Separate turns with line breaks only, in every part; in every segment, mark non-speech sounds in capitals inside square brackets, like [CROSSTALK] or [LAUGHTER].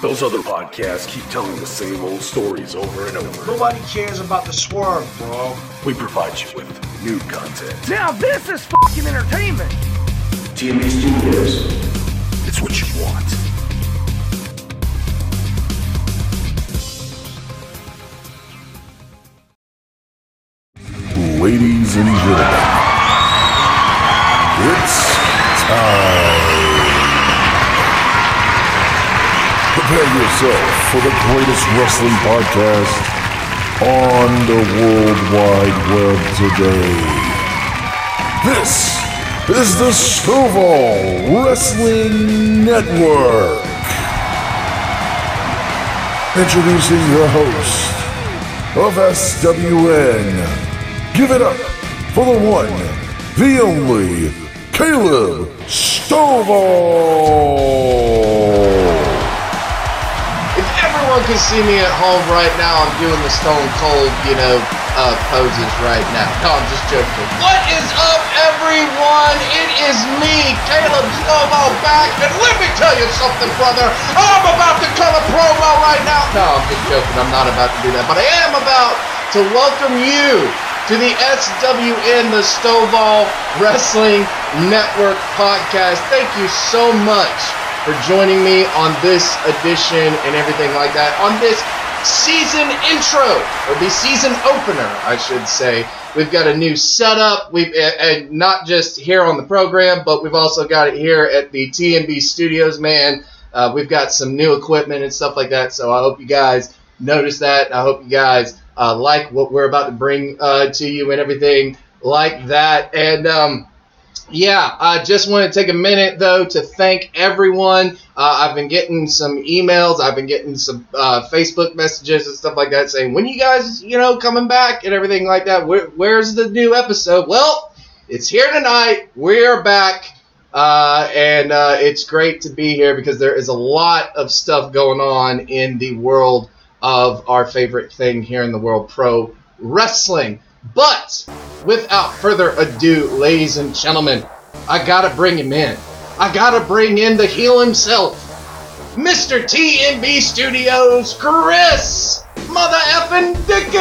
Those other podcasts keep telling the same old stories over and over.
Nobody cares about the swerve, bro.
We provide you with new content.
Now this is fucking entertainment.
TMB Studios. It's what you want.
Ladies and gentlemen, it's time. Prepare yourself for the greatest wrestling podcast on the World Wide Web today. This is the Stovall Wrestling Network. Introducing your host of SWN. Give it up for the one, the only, Caleb Stovall.
Everyone could see me at home right now, I'm doing the Stone Cold, you know, uh, poses right now. No, I'm just joking. What is up, everyone? It is me, Caleb Stovall, back, and let me tell you something, brother. I'm about to cut a promo right now. No, I'm just joking. I'm not about to do that, but I am about to welcome you to the SWN, the Stovall Wrestling Network podcast. Thank you so much for joining me on this edition and everything like that. On this season intro, or the season opener, I should say. We've got a new setup. We've and not just here on the program, but we've also got it here at the TMB Studios. Man, uh, we've got some new equipment and stuff like that. So I hope you guys notice that. I hope you guys uh, like what we're about to bring uh, to you and everything like that. And um, yeah, I just want to take a minute though to thank everyone. Uh, I've been getting some emails, I've been getting some uh, Facebook messages and stuff like that saying, when you guys, you know, coming back and everything like that. Where, where's the new episode? Well, it's here tonight. We're back. Uh, and uh, it's great to be here because there is a lot of stuff going on in the world of our favorite thing here in the world, pro wrestling. But without further ado, ladies and gentlemen, I gotta bring him in. I gotta bring in the heel himself, Mr. TMB Studios, Chris Mother effing Dickens!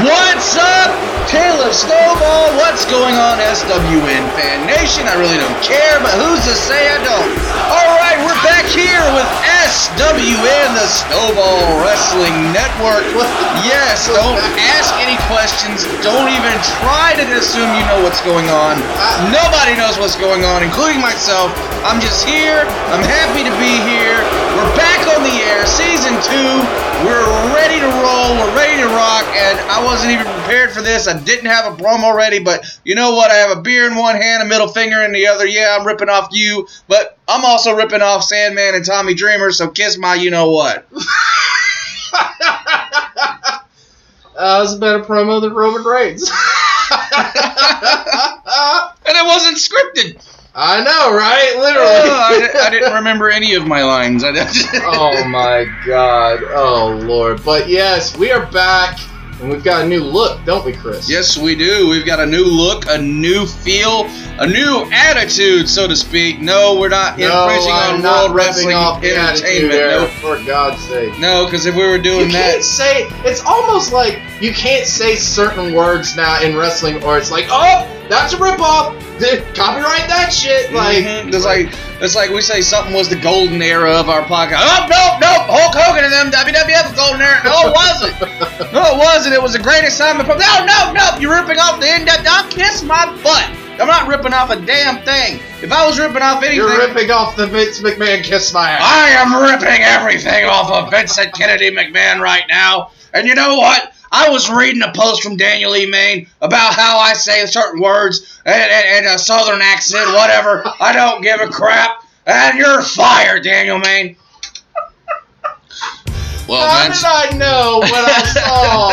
What's up, Caleb Snowball? What's going on, SWN Fan Nation? I really don't care, but who's to say I don't? Alright, we're back here with SWN, the Snowball Wrestling Network. Yes, don't ask any questions. Don't even try to assume you know what's going on. Nobody knows what's going on, including myself. I'm just here. I'm happy to be here. We're back on the air, season two. We're ready to roll. We're ready to rock, and I wasn't even prepared for this. I didn't have a promo ready, but you know what? I have a beer in one hand, a middle finger in the other. Yeah, I'm ripping off you, but I'm also ripping off Sandman and Tommy Dreamer, so kiss my you know what. [LAUGHS]
Uh, was a better promo than Roman Reigns. [LAUGHS]
And it wasn't scripted.
I know, right?
Oh,
Literally.
I, I didn't remember any of my lines. [LAUGHS] I
oh my god. Oh lord. But yes, we are back and we've got a new look, don't we, Chris?
Yes, we do. We've got a new look, a new feel, a new attitude, so to speak. No, we're not
No,
infringing
I'm
on
not
World Wrestling
off the
Entertainment.
era,
No,
for God's sake.
no, because if we were
You
doing
can't
that,
say it's almost like you can't say certain words now in wrestling, or it's like, oh, that's a ripoff. [LAUGHS] Copyright that shit. Like,
Mhm. it's like it's like we say something was the golden era of our podcast. Oh nope, nope, Hulk Hogan and them WWF golden era. No, it wasn't. [LAUGHS] no, it wasn't. It was the greatest time. No, no, no. You're ripping off the end. Don't kiss my butt. I'm not ripping off a damn thing. If I was ripping off anything,
you're ripping off the Vince McMahon kiss my ass.
I am ripping everything off of Vincent Kennedy McMahon right now. And you know what? I was reading a post from Daniel E. Main about how I say certain words and, and, and a southern accent, whatever. I don't give a crap. And you're fired, Daniel Main. Well,
How
Vince,
did I know when I saw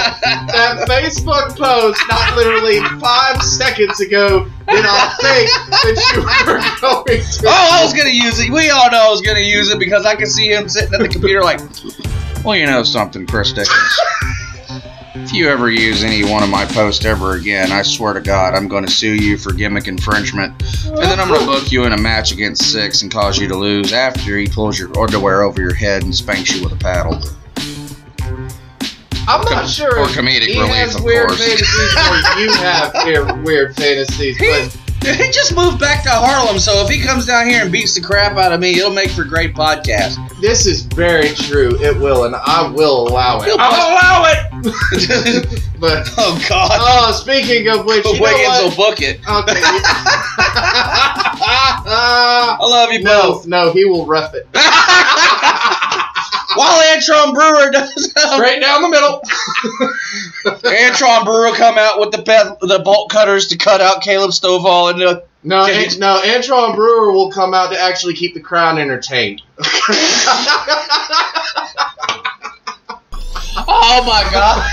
that Facebook post not literally five seconds ago did I think that you were going to
Oh, I was gonna use it. We all know I was gonna use it because I could see him sitting at the computer like, well, you know something, Chris Dickens. If you ever use any one of my posts ever again, I swear to God, I'm going to sue you for gimmick infringement. And then I'm going to book you in a match against six and cause you to lose after he pulls your underwear over your head and spanks you with a paddle.
I'm
Com-
not sure.
or comedic
he
relief,
has
of
weird
course.
fantasies or you have weird, [LAUGHS] weird fantasies, but
He just moved back to Harlem, so if he comes down here and beats the crap out of me, it'll make for great podcast.
this is very true. It will, and I will allow it.
He'll
I'll allow it. [LAUGHS] but [LAUGHS]
oh God,
oh, speaking of which, you know
Wiggins will book it.
Okay. [LAUGHS]
I love you
no,
both.
no, he will rough it.
While Antron Brewer [LAUGHS] does, um,
Straight down the middle.
Antron Brewer come out with the the bolt cutters to cut out Caleb Stovall and the
No. No, Antron Brewer will come out to actually keep the crowd entertained. [LAUGHS] [LAUGHS]
oh my [LAUGHS] God.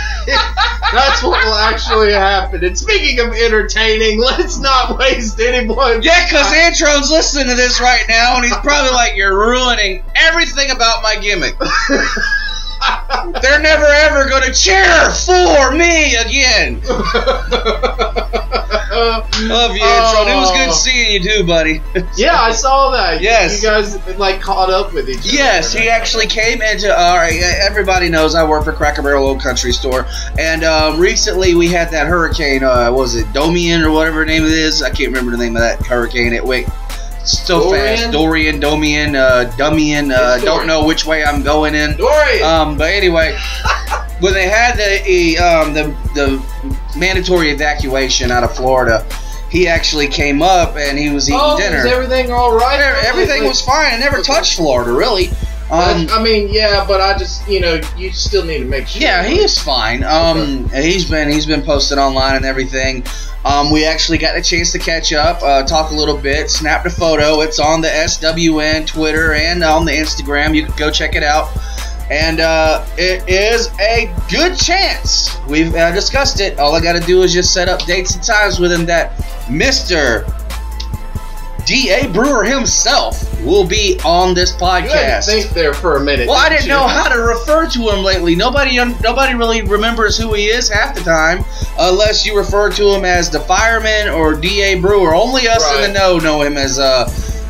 That's what will actually happen. And speaking of entertaining, let's not waste any more.
Yeah, because Antron's listening to this right now, and he's probably like, "You're ruining everything about my gimmick." [LAUGHS] They're never ever gonna cheer for me again. Love you, Antron. It was good
Oh.
seeing you too, buddy.
yeah, I saw that.
Yes.
You guys like caught up with each other.
Yes, he actually came into. All right, everybody knows I work for Cracker Barrel Old Country Store, and um, recently we had that hurricane. Uh, was it Domian or whatever the name it is? I can't remember the name of that hurricane. It went so fast. Dorian, Domian, uh, Dumian. Uh, don't know which way I'm going in.
Dorian.
Um, but anyway, [LAUGHS] when they had the um, the the mandatory evacuation out of Florida, he actually came up and he was eating
oh,
dinner.
is everything all right?
Everything was fine. I never touched Florida, really. Um,
I mean, yeah, but I just, you know, you still need to make sure.
yeah, he is fine. Um, he's been he's been posted online and everything. Um, we actually got a chance to catch up, uh, talk a little bit, snapped a photo. It's on the SWN Twitter and on the Instagram. You can go check it out. And uh, it is a good chance. We've uh, discussed it. All I got to do is just set up dates and times with him that Mister D.A. Brewer himself will be on this
You had to
podcast.
think there for a minute.
Well, I didn't
you?
know how to refer to him lately. Nobody, nobody really remembers who he is half the time, unless you refer to him as the fireman or D.A. Brewer. Only us in the know know him as uh,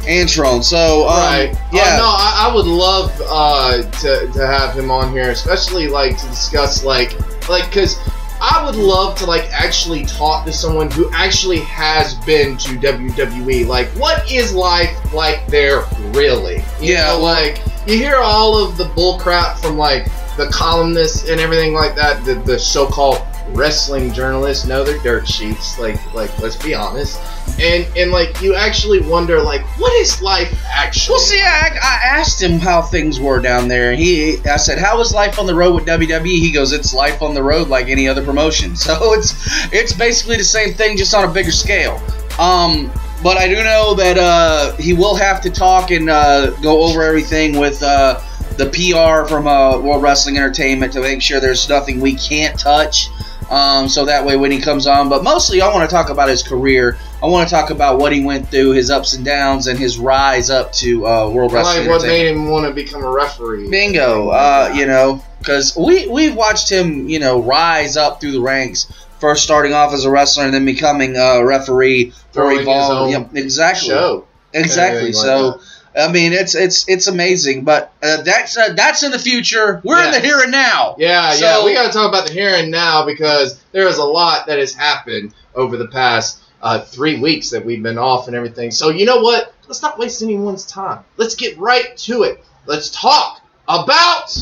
Antron. So, um,
Right.
yeah,
Oh, no, I, I would love uh, to, to have him on here, especially like to discuss like like because I would love to like actually talk to someone who actually has been to WWE. Like, what is life like there really? You
Yeah,
know, like you hear all of the bullcrap from like the columnists and everything like that. The, the so-called wrestling journalists. No, they're dirt sheets. Like like let's be honest. And and like you actually wonder like what is life actually?
Well, see, I, I asked him how things were down there, he, I said, how is life on the road with WWE?" He goes, "It's life on the road like any other promotion." [LAUGHS] So it's, it's basically the same thing, just on a bigger scale. Um, but I do know that uh, he will have to talk and uh, go over everything with uh, the PR from uh, World Wrestling Entertainment to make sure there's nothing we can't touch. Um, so that way when he comes on, but mostly I want to talk about his career. I want to talk about what he went through, his ups and downs, and his rise up to uh, World Wrestling
like what made him want to become a referee.
Bingo. Uh, you know, because we we've watched him, you know, rise up through the ranks. First starting off as a wrestler and then becoming a referee for Evolve. Yep, exactly.
show.
Exactly.
Like
So.
that.
I mean, it's it's it's amazing, but uh, that's uh, that's in the future. We're in the here and now.
Yeah,
So-
yeah, we got to talk about the here and now because there is a lot that has happened over the past uh, three weeks that we've been off and everything. So you know what? Let's not waste anyone's time. Let's get right to it. Let's talk about.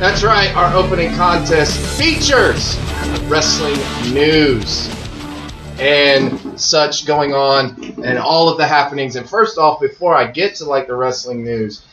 That's right. Our opening contest features wrestling news and such going on and all of the happenings. And first off, before I get to like the wrestling news,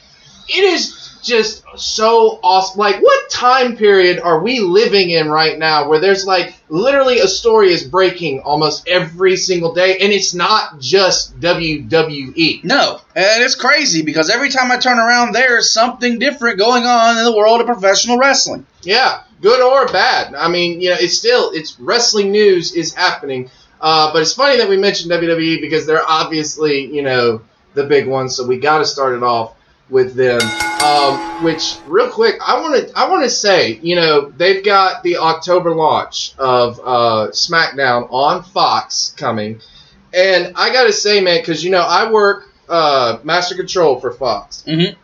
it is just so awesome. Like, what time period are we living in right now where there's like literally a story is breaking almost every single day, and it's not just WWE.
No, and it's crazy because every time I turn around, there's something different going on in the world of professional wrestling.
Yeah, good or bad. I mean, you know, it's still it's wrestling news is happening. Uh, but it's funny that we mentioned WWE because they're obviously, you know, the big ones. So we got to start it off with them. Um, which real quick, I want to I want to say, you know, they've got the October launch of uh, SmackDown on Fox coming, and I gotta say, man, because you know I work uh, Master Control for Fox,
Mhm.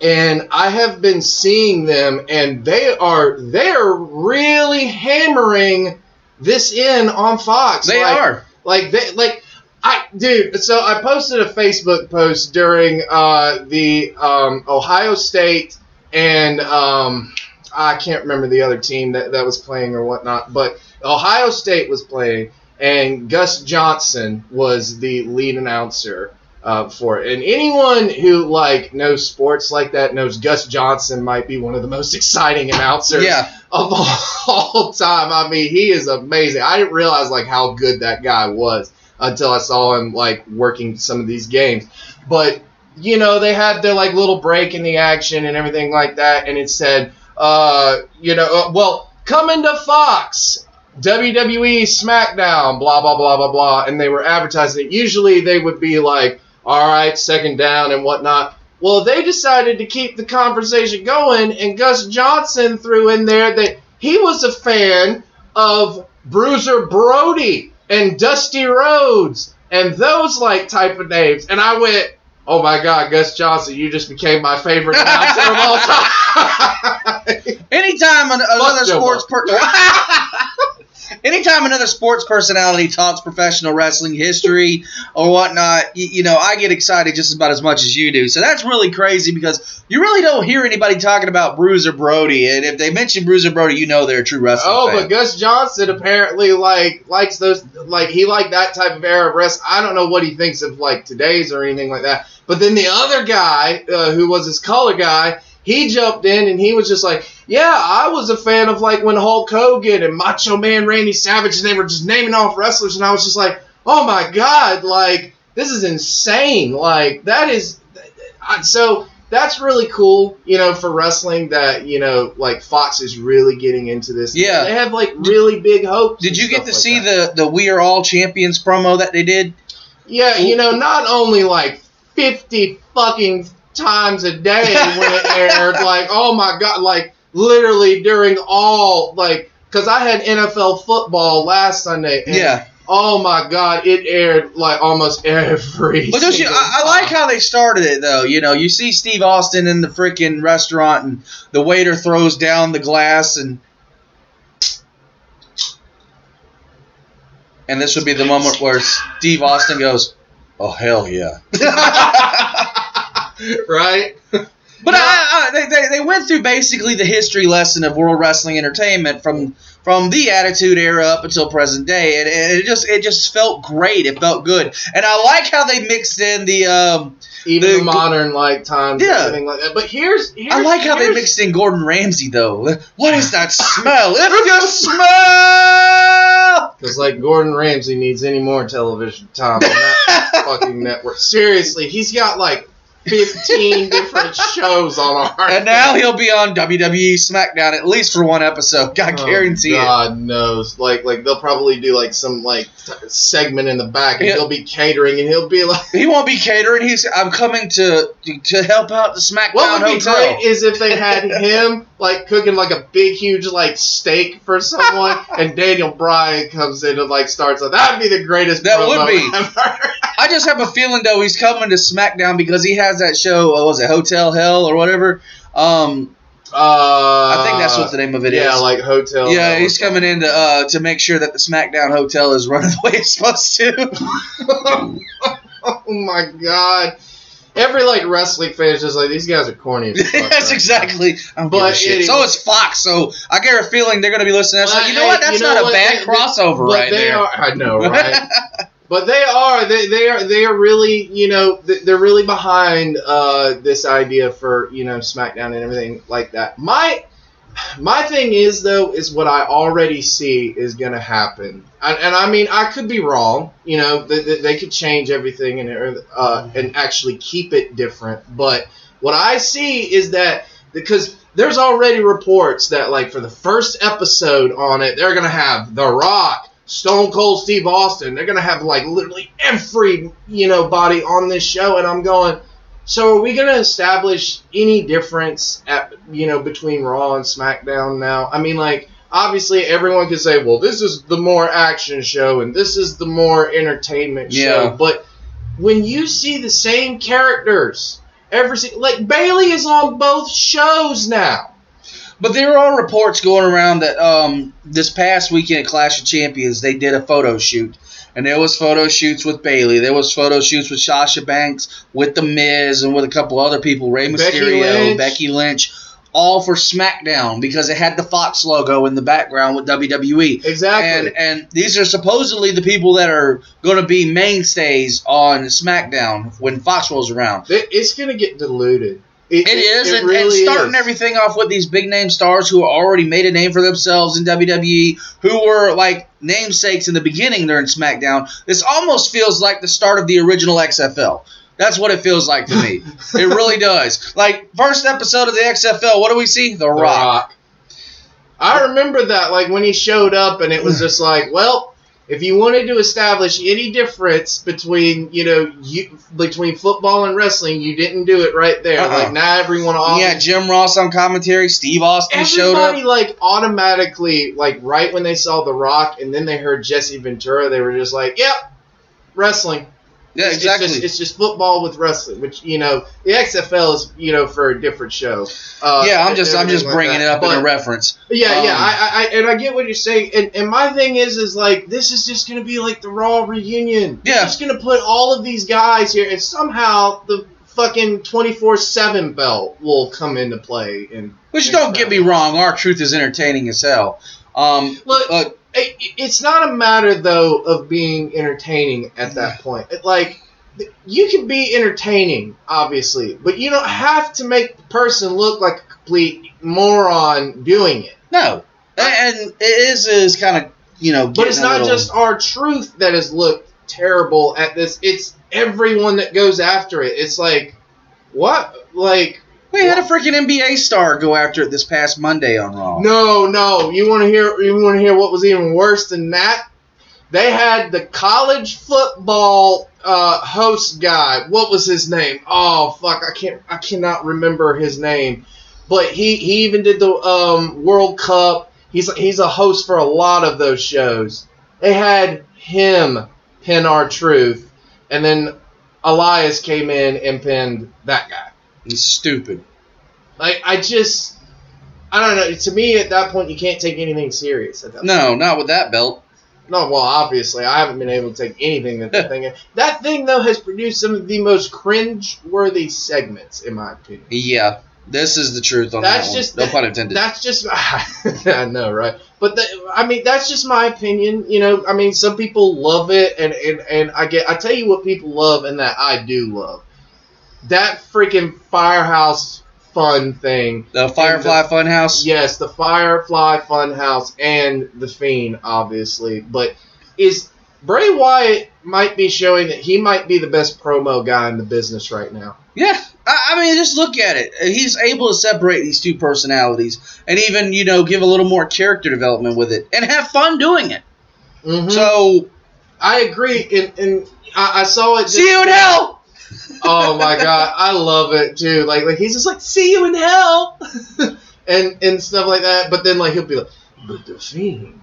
and I have been seeing them, and they are they are really hammering this in on Fox.
They
Like-
are.
like they like I dude. So I posted a Facebook post during uh, the um, Ohio State and um, I can't remember the other team that, that was playing or whatnot, but Ohio State was playing, and Gus Johnson was the lead announcer uh, for it. And anyone who like knows sports like that knows Gus Johnson might be one of the most [LAUGHS] exciting announcers
Yeah.
of [LAUGHS] all time. I mean, he is amazing. I didn't realize like how good that guy was until I saw him like working some of these games. But you know, they had their like little break in the action and everything like that, and it said, uh, you know, uh, well, coming to Fox. WWE SmackDown, blah blah blah blah blah, and they were advertising it. Usually they would be like, "All right, second down and whatnot." Well, they decided to keep the conversation going, and Gus Johnson threw in there that he was a fan of Bruiser Brody and Dusty Rhodes and those like type of names. And I went, "Oh my God, Gus Johnson, you just became my favorite announcer of all [LAUGHS] time."
Anytime an, another sports per- [LAUGHS] Anytime another sports personality talks professional wrestling history or whatnot, you, you know, I get excited just about as much as you do. So that's really crazy because you really don't hear anybody talking about Bruiser Brody. And if they mention Bruiser Brody, you know they're a true wrestling
Oh,
fan.
but Gus Johnson apparently like likes those like he liked that type of era of wrestling. I don't know what he thinks of like today's or anything like that. But then the other guy uh, who was his color guy, he jumped in and he was just like, "Yeah, I was a fan of like when Hulk Hogan and Macho Man Randy Savage and they were just naming off wrestlers and I was just like, "Oh my god, like this is insane. Like that is so that's really cool, you know, for wrestling that, you know, like Fox is really getting into this.
Yeah.
They have like really big hopes.
Did you get to
like
see
that.
the, the We Are All Champions promo that they did?
Yeah, you know, not only like 50 fucking times a day when it aired, [LAUGHS] like, oh my god, like literally during all, like, because I had NFL football last Sunday. And,
Yeah.
Oh my god, it aired like almost every.
But don't you? I, I like how they started it though. You know, you see Steve Austin in the freaking restaurant, and the waiter throws down the glass, and and this would be the moment where Steve Austin goes, "Oh hell yeah!" [LAUGHS] [LAUGHS] [LAUGHS]
right? [LAUGHS]
But I, I, they, they, they went through basically the history lesson of World Wrestling Entertainment from from the Attitude Era up until present day, and, and it just it just felt great. It felt good, and I like how they mixed in the. Um,
Even
The-
modern like times,
Yeah.
and like that. But here's, here's
I like how they mixed in Gordon Ramsay though. What is that [LAUGHS] smell? If you smell,
Because like Gordon Ramsay needs any more television time on that fucking network. Seriously, he's got like 15 different shows on our.
and now he'll be on WWE SmackDown at least for one episode. I
Oh,
guarantee it.
God knows. Like, like they'll probably do like some like t- segment in the back, and
Yeah.
he'll be catering, and he'll be like.
He won't be catering. He's I'm coming to to help out the SmackDown
What would be great is if they had [LAUGHS] him like cooking like a big, huge like steak for someone, [LAUGHS] and Daniel Bryan comes in and like starts. Like, that'd be the greatest.
That would be.
ever.
I just have a feeling though he's coming to SmackDown because he has that show. What was it Hotel Hell or whatever? Um,
Uh,
I think that's what the name of it is.
yeah, like hotel.
yeah, he's coming in to uh, to make sure that the SmackDown hotel is running [LAUGHS] the way it's supposed to. [LAUGHS]
oh my god. Every like wrestling fan is just like these guys are corny. [LAUGHS] Fuck
That's
right
exactly. I don't
But
shit.
it
So
is-
it's Fox, so I get a feeling they're going to be listening. to us like, you know what? That's
you know
not
what?
a bad
They-
crossover right
they
there.
Are, I know, right? But they are. They, they are. They are really. You know. They're really behind uh, this idea for you know SmackDown and everything like that. My my thing is though is what I already see is going to happen, and, and I mean I could be wrong. You know, they, they, they could change everything and uh, and actually keep it different. But what I see is that because there's already reports that like for the first episode on it, they're gonna have The Rock, Stone Cold Steve Austin. They're gonna have like literally every you know body on this show, and I'm going, So are we gonna establish any difference at you know between Raw and SmackDown now? I mean, like obviously everyone can say, well, this is the more action show and this is the more entertainment
Yeah.
show, but when you see the same characters every like Bayley is on both shows now.
But there are reports going around that um, this past weekend at Clash of Champions they did a photo shoot, and there was photo shoots with Bayley. There was photo shoots with Sasha Banks, with The Miz, and with a couple other people, Rey
Becky
Mysterio,
Lynch.
Becky Lynch, all for SmackDown because it had the Fox logo in the background with WWE.
Exactly.
And and these are supposedly the people that are going to be mainstays on SmackDown when Fox rolls around.
It's gonna get diluted.
It is, and, and starting everything off with these big name stars who already made a name for themselves in WWE, who were like namesakes in the beginning during SmackDown. This almost feels like the start of the original XFL. That's what it feels like to me. [LAUGHS] it really does. Like first episode of the XFL, what do we see? The
The
Rock.
Rock. I remember that, like when he showed up, and it was [LAUGHS] just like, well, if you wanted to establish any difference between, you know, you, between football and wrestling, you didn't do it right there.
Uh-uh.
Like now, everyone, all
Yeah, Jim Ross on commentary. Steve Austin showed up.
everybody, like automatically, like right when they saw The Rock, and then they heard Jesse Ventura, they were just like, yep, wrestling.
Yeah,
It's
exactly.
Just, it's just football with wrestling, which you know the XFL is you know for a different show. Uh,
yeah, I'm just I'm just
like
bringing
that.
it up in a reference.
Yeah, yeah,
Um,
I, I, I, and I get what you're saying, and, and my thing is, is like this is just gonna be like the Raw reunion.
Yeah.
just gonna put all of these guys here, and somehow the fucking 24/7 belt will come into play. And
Which don't get me wrong, R-Truth is entertaining as hell. Um,
Look,
but
it, it's not a matter though of being entertaining at that point. It, like you can be entertaining, obviously, but you don't have to make the person look like a complete moron doing it.
No, and it is is kind of you know,
But it's not
little-
just R-Truth that has looked terrible at this. It's everyone that goes after it. It's like, what? Like,
we had a freaking NBA star go after it this past Monday on Raw.
no, no. You want to hear? You want to hear what was even worse than that? They had the college football uh, host guy. What was his name? Oh fuck, I can't. I cannot remember his name. But he he even did the um, World Cup. He's he's a host for a lot of those shows. They had him pin R-Truth, and then Elias came in and pinned that guy.
He's stupid.
Like I just, I don't know. To me, at that point, you can't take anything serious. At that
No, not with that belt.
no, well, obviously, I haven't been able to take anything that the [LAUGHS] thing. That thing though has produced some of the most cringe-worthy segments, in my opinion.
Yeah, this is the truth on
That's
that
just
one. No pun intended.
That's just [LAUGHS] I know, right? But the, I mean, that's just my opinion. You know, I mean, some people love it, and and and I get. I tell you what people love, and that I do love. That freaking firehouse fun thing.
the Firefly Funhouse.
Yes, the Firefly Funhouse and the Fiend, obviously. But is Bray Wyatt might be showing that he might be the best promo guy in the business right now.
Yeah, I, I mean, just look at it. He's able to separate these two personalities, and even you know give a little more character development with it, and have fun doing it.
Mhm.
So
I agree, and, and I, I saw it.
see you in hell.
Oh my god, I love it too. Like, like he's just like, "See you in hell," [LAUGHS] and and stuff like that. But then like he'll be like, "But the fiend,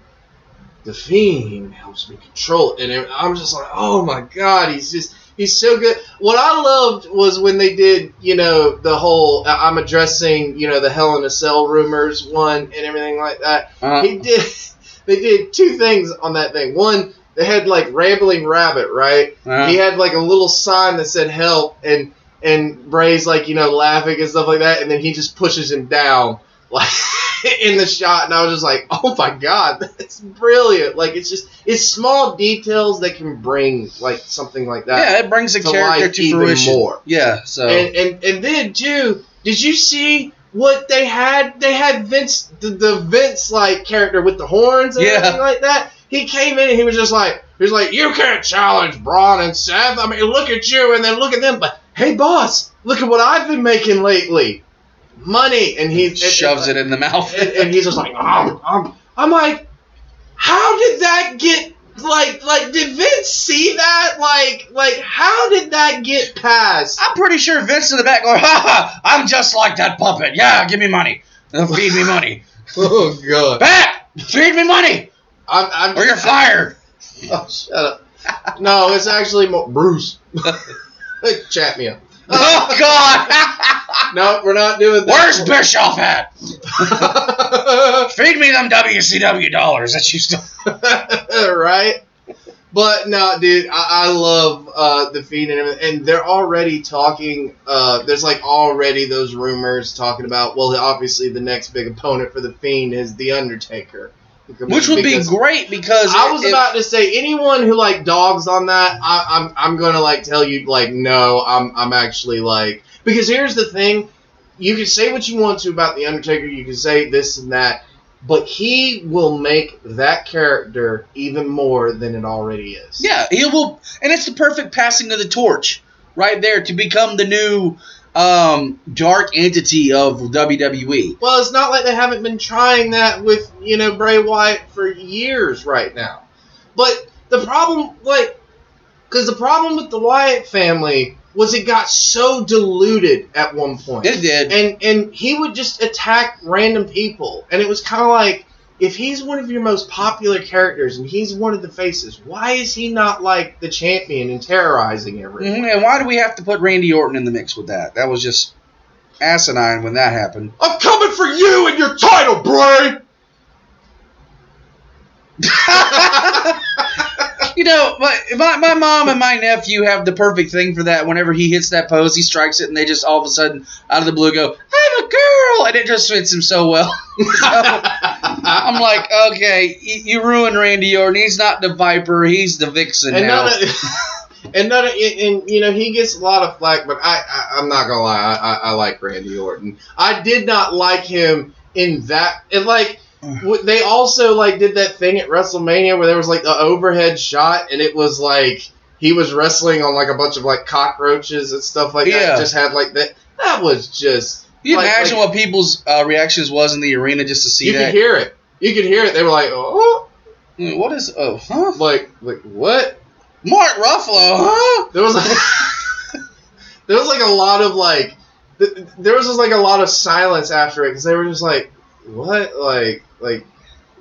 the fiend helps me control it," and I'm just like, "Oh my god, he's just." He's so good. What I loved was when they did, you know, the whole I- I'm addressing, you know, the Hell in a Cell rumors one and everything like that.
Uh,
He did. [LAUGHS] They did two things on that thing. One, they had like rambling rabbit, right?
uh,
he had like a little sign that said help and and Bray's like you know laughing and stuff like that and then he just pushes him down [LAUGHS] like in the shot and I was just like [LAUGHS] oh my god that's brilliant like it's just it's small details that can bring like something like that
yeah, it brings a
to
character to fruition.
more.
Yeah, so
and, and and then too did you see what they had they had Vince the, the Vince like character with the horns and
Yeah.
everything like that he came in and he was just like he was like you can't challenge Braun and Seth I mean look at you and then look at them but hey boss look at what I've been making lately money and he
shoves it in the mouth.
and, and he's just like um, um. I'm like how did that get like like, did Vince see that? Like, like, how did that get past?
I'm pretty sure Vince in the back going, ha ha, I'm just like that puppet. Yeah, give me money. [LAUGHS] Feed me money. [LAUGHS]
Oh god!
Back! feed me money,
I'm, I'm
or you're fired. [LAUGHS]
Oh, shut up. No, it's actually mo- Bruce. [LAUGHS] Chat me up. [LAUGHS]
Oh God!
No, we're not doing that.
Where's Bischoff at? Feed me them WCW dollars that you still.
right? But no, dude, I, I love uh, the Fiend and everything, and they're already talking. Uh, there's like already those rumors talking about. Well, obviously the next big opponent for the fiend is the Undertaker,
Which would be great because
I was
if-
about to say anyone who like dogs on that, I, I'm I'm gonna like tell you like no, I'm I'm actually like because here's the thing, you can say what you want to about the Undertaker, you can say this and that, but he will make that character even more than it already is.
Yeah, he will, and it's the perfect passing of the torch right there to become the new um, dark entity of WWE.
Well, it's not like they haven't been trying that with you know Bray Wyatt for years right now. But the problem, like, because the problem with the Wyatt family was it got so diluted at one point.
It did.
and and he would just attack random people, and it was kind of like if he's one of your most popular characters and he's one of the faces, why is he not like the champion and terrorizing everyone?
Mhm, And why do we have to put Randy Orton in the mix with that? That was just asinine when that happened.
I'm coming for you and your title, Bray. [LAUGHS]
You know, my, my my mom and my nephew have the perfect thing for that. Whenever he hits that pose, he strikes it, and they just all of a sudden, out of the blue, go, "I'm a girl," and it just fits him so well. [LAUGHS] I'm like, okay, you, you ruined Randy Orton. He's not the Viper. He's the Vixen
and
now. [LAUGHS]
and none and, you know he gets a lot of flack, but I, I I'm not gonna lie, I, I, I like Randy Orton. I did not like him in that, and like they also like did that thing at WrestleMania where there was like the overhead shot, and it was like he was wrestling on like a bunch of like cockroaches and stuff like
Yeah.
that. Just had like that. That was just.
you
like-
imagine
like,
what people's uh, reactions was in the arena just to see
you
that?
You could hear it. You could hear it. They were like, oh,
what is? Oh, huh?
like like what?
Mark Ruffalo, huh?
There was like, [LAUGHS] there was like a lot of like th- there was just like a lot of silence after it because they were just like what like like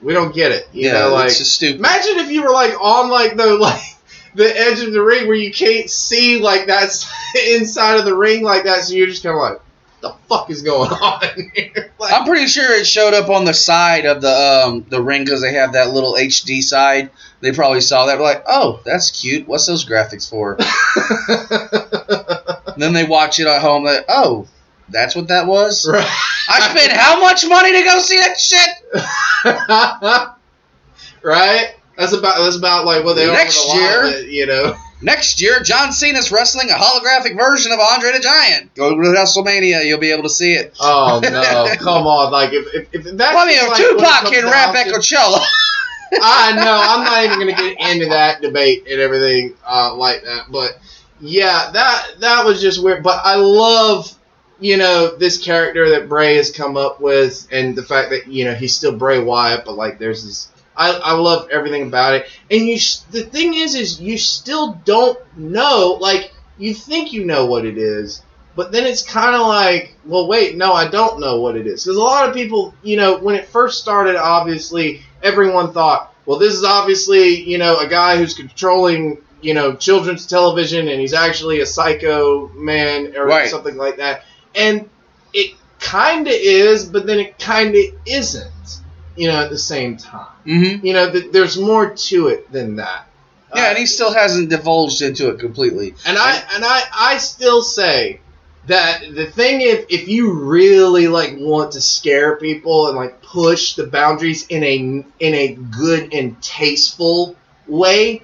we don't get it you
yeah,
know like
it's just stupid.
imagine if you were like on like the [LAUGHS] like the edge of the ring where you can't see like that's [LAUGHS] inside of the ring like that so you're just kind of like the fuck is going [LAUGHS] on here like,
I'm pretty sure it showed up on the side of the um the ring because they have that little HD side. They probably saw that, like, oh, that's cute. What's those graphics for? Then they watch it at home. Like, oh, that's what that was.
right
I spent how much money to go see that shit? [LAUGHS]
right that's about that's about like what they are
Next
with a
year-
it, you know
Next year, John Cena's wrestling a holographic version of Andre the Giant. Go to WrestleMania, you'll be able to see it.
Oh no! [LAUGHS] Come on! Like if if, if that's
Well, I mean,
like,
Tupac can rap at
to-
Coachella. [LAUGHS]
I know. I'm not even gonna get into that debate and everything uh, like that. But yeah, that that was just weird. But I love you know this character that Bray has come up with, and the fact that you know he's still Bray Wyatt, but like there's this. I, I love everything about it, and you. The thing is, is you still don't know. Like you think you know what it is, but then it's kind of like, well, wait, no, I don't know what it is. Because a lot of people, you know, when it first started, obviously, everyone thought, well, this is obviously, you know, a guy who's controlling, you know, children's television and he's actually a psycho man or
Right.
something like that. And it kind of is, but then it kind of isn't, you know, at the same time.
mm-hmm.
You know, th- there's more to it than that.
Yeah,
Uh,
and he still hasn't divulged into it completely.
and I and I I still say that the thing if if you really like want to scare people and like push the boundaries in a in a good and tasteful way,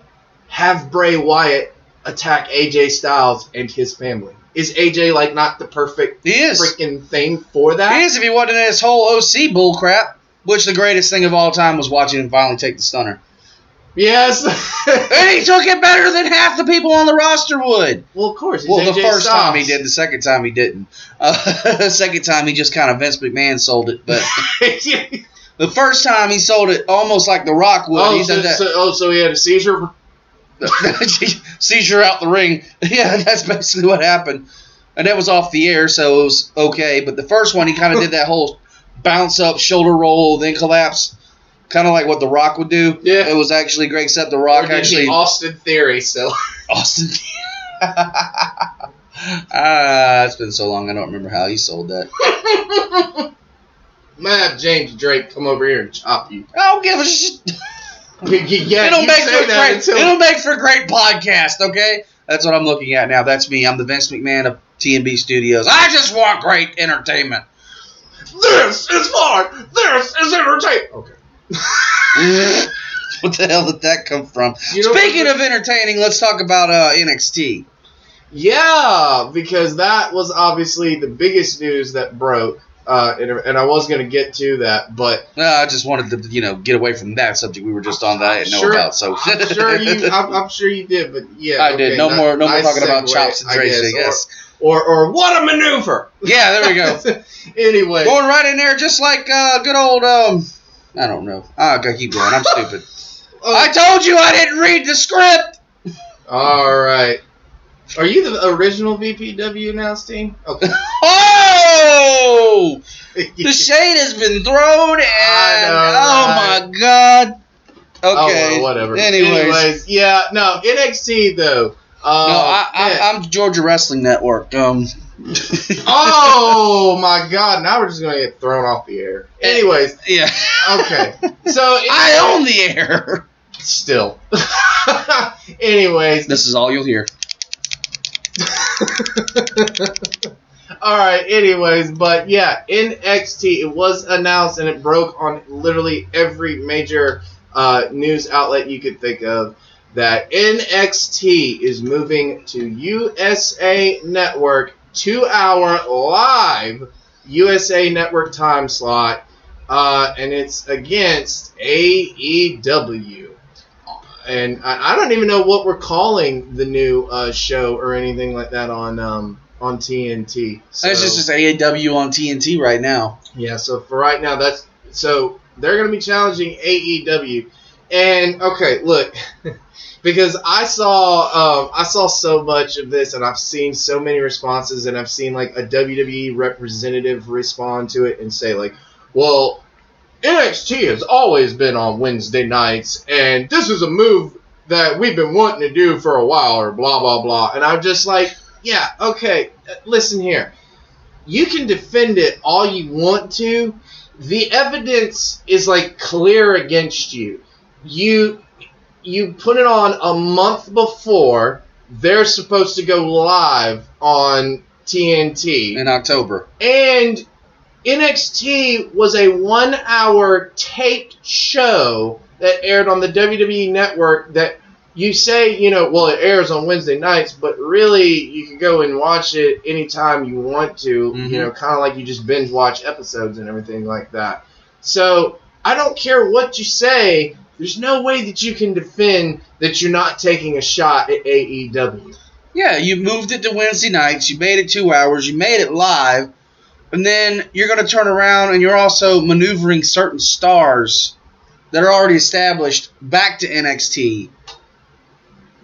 have Bray Wyatt attack AJ Styles and his family. Is AJ like not the perfect
He is.
freaking thing for that?
He is if he wasn't in his whole OC bullcrap. Which the greatest thing of all time was watching him finally take the stunner.
Yes. [LAUGHS]
And he took it better than half the people on the roster would.
well, of course.
Well, the
AJ
first time he did, the second time he didn't. Uh, the [LAUGHS] second time he just kind of Vince McMahon sold it, but [LAUGHS] the first time he sold it almost like The Rock would.
oh,
he
so,
that.
so, oh, so he had a seizure. [LAUGHS]
seizure out the ring. [LAUGHS] Yeah, that's basically what happened. And that was off the air, so it was okay. But the first one, he kind of did that whole bounce up, shoulder roll, then collapse, kind of like what The Rock would do.
Yeah.
it was actually great. Except The Rock actually
Austin Theory. So [LAUGHS]
Austin. Ah, it's been so long. I don't remember how he sold that.
might have James Drake come over here and chop you.
I don't give a shit.
Yeah,
it'll
you
make
say
for
that
great.
until
It'll make for a great podcast. Okay, that's what I'm looking at now. That's me. I'm the Vince McMahon of TMB Studios. I just want great entertainment.
this is fun. This is entertainment. Okay. [LAUGHS]
what the hell did that come from?
You know-
Speaking of entertaining, let's talk about uh, NXT.
Yeah, because that was obviously the biggest news that broke. Uh, and, and I was going to get to that, but
Uh, I just wanted to, you know, get away from that subject we were just on that I didn't know
Sure.
about. So
I'm sure you, I'm, I'm sure you did, but yeah,
I did. No
ni-
more, no more
nice
talking about chops and
I
racing.
guess,
Yes.
Or, or, or what a maneuver.
Yeah, there we go. [LAUGHS]
anyway,
Going right in there, just like uh, good old um. I don't know. I gotta keep going. I'm stupid. [LAUGHS]
oh,
I told you I didn't read the script.
all right. Are you the original VPW now, Steen? Okay. [LAUGHS]
Oh, [LAUGHS] the shade has been thrown, and
know,
oh
right?
my god.
Oh,
Okay.
well, whatever.
Anyways,
yeah, no, NXT though. Uh,
no, I, I, I'm Georgia Wrestling Network. Um. [LAUGHS]
oh my God! Now we're just gonna get thrown off the air. Anyways,
yeah.
okay. So
I own the air.
still. Anyways,
This is all you'll hear. [LAUGHS]
all right. Anyways, but yeah, NXT it was announced and it broke on literally every major uh, news outlet you could think of that NXT is moving to USA Network two hour live USA Network time slot, uh, and it's against AEW. And I, I don't even know what we're calling the new uh, show or anything like that on um, on TNT. So,
That's just, just AEW on TNT right now.
yeah. So for right now, that's so they're going to be challenging AEW. And okay, look, [LAUGHS] because I saw um, I saw so much of this, and I've seen so many responses, and I've seen like a WWE representative respond to it and say like, well. NXT has always been on Wednesday nights, and this is a move that we've been wanting to do for a while, or blah, blah, blah. And I'm just like, yeah, okay, listen here. You can defend it all you want to. The evidence is like clear against you. You you put it on a month before they're supposed to go live on TNT.
in October.
And NXT was a one hour taped show that aired on the WWE network that you say, you know, well, it airs on Wednesday nights, but really you can go and watch it anytime you want to,
Mhm.
you know, kind of like you just binge watch episodes and everything like that. So I don't care what you say, there's no way that you can defend that you're not taking a shot at AEW.
Yeah, you moved it to Wednesday nights. You made it two hours. You made it live, and then you're going to turn around and you're also maneuvering certain stars that are already established back to NXT.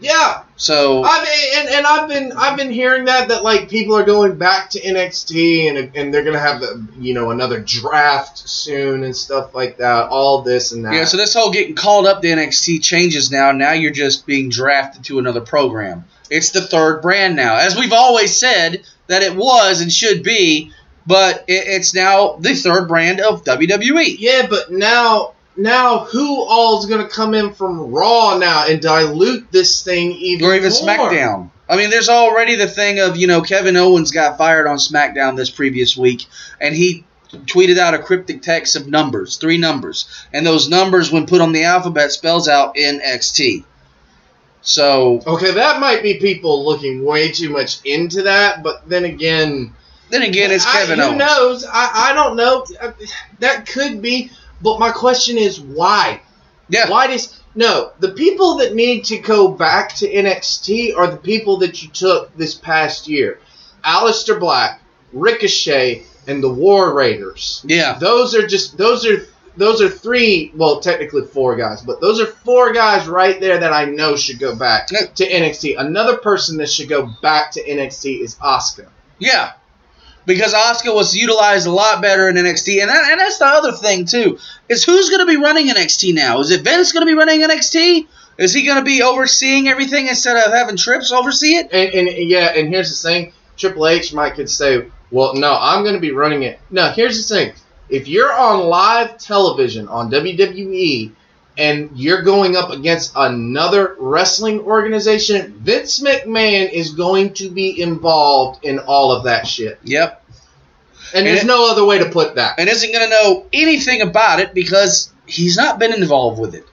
Yeah,
So
I mean, and, and I've been I've been hearing that that like people are going back to NXT and and they're gonna have the you know another draft soon and stuff like that. All this and that.
yeah, so this whole getting called up to NXT changes now. Now you're just being drafted to another program. It's the third brand now, as we've always said that it was and should be, but it, it's now the third brand of. WWE.
yeah, but now now who all's gonna come in from Raw now and dilute this thing even more.
or even
more?
SmackDown. I mean, there's already the thing of you know Kevin Owens got fired on SmackDown this previous week, and he tweeted out a cryptic text of numbers, three numbers, and those numbers, when put on the alphabet, spells out NXT. So
Okay, that might be people looking way too much into that, but then again.
Then again, it's
I-
Kevin
who knows? I, I don't know. That could be. But my question is why?
Yeah,
Why does no? The people that need to go back to NXT are the people that you took this past year: Aleister Black, Ricochet, and the War Raiders.
yeah.
Those are just those are those are three. Well, technically four guys, but those are four guys right there that I know should go back to NXT. Another person that should go back to NXT is Oscar.
Yeah. Because Oscar was utilized a lot better in NXT, and that, and that's the other thing too. Is who's going to be running NXT now? Is it Vince going to be running NXT? Is he going to be overseeing everything instead of having Trips oversee it?
And, and yeah, and here's the thing: Triple H might could say, "Well, no, I'm going to be running it." No, here's the thing: if you're on live television on WWE and you're going up against another wrestling organization, Vince McMahon is going to be involved in all of that shit.
Yep.
And there's
And-
no other way to put that.
And isn't going to know anything about it because he's not been involved with it.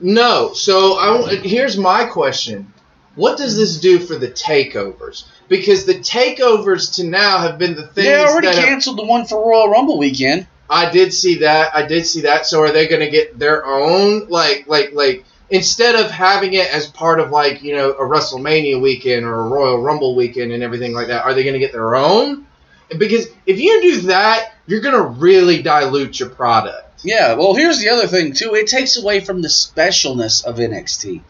No. So I, here's my question: What does this do for the takeovers? Because the takeovers to now have been the things
They already
that have-
canceled the one for Royal Rumble weekend.
I did see that. I did see that. So are they going to get their own like like like instead of having it as part of like you know a WrestleMania weekend or a Royal Rumble weekend and everything like that? Are they going to get their own? Because if you do that, you're going to really dilute your product.
Yeah, well, here's the other thing too. It takes away from the specialness of NXT.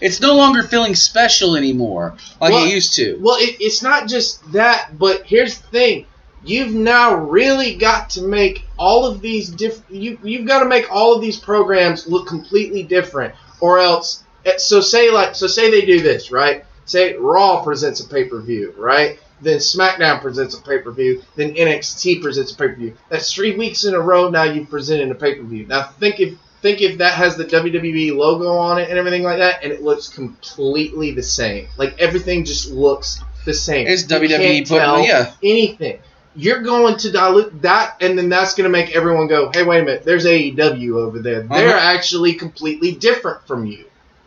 It's no longer feeling special anymore like
Well-
it used to.
Well, it, it's not just that, but here's the thing. You've now really got to make all of these different. You you've got to make all of these programs look completely different, or else. eh, So say like so say they do this right. Say Raw presents a pay per view, right? Then SmackDown presents a pay per view. Then NXT presents a pay per view. That's three weeks in a row now you've presented a pay per view. Now think if think if that has the WWE logo on it and everything like that, and it looks completely the same. Like everything just looks the same.
It's
You
WWE
tell
yeah.
anything. You're going to dilute that, and then that's going to make everyone go, "Hey, wait a minute! There's AEW over there. They're
Uh-huh.
actually completely different from you."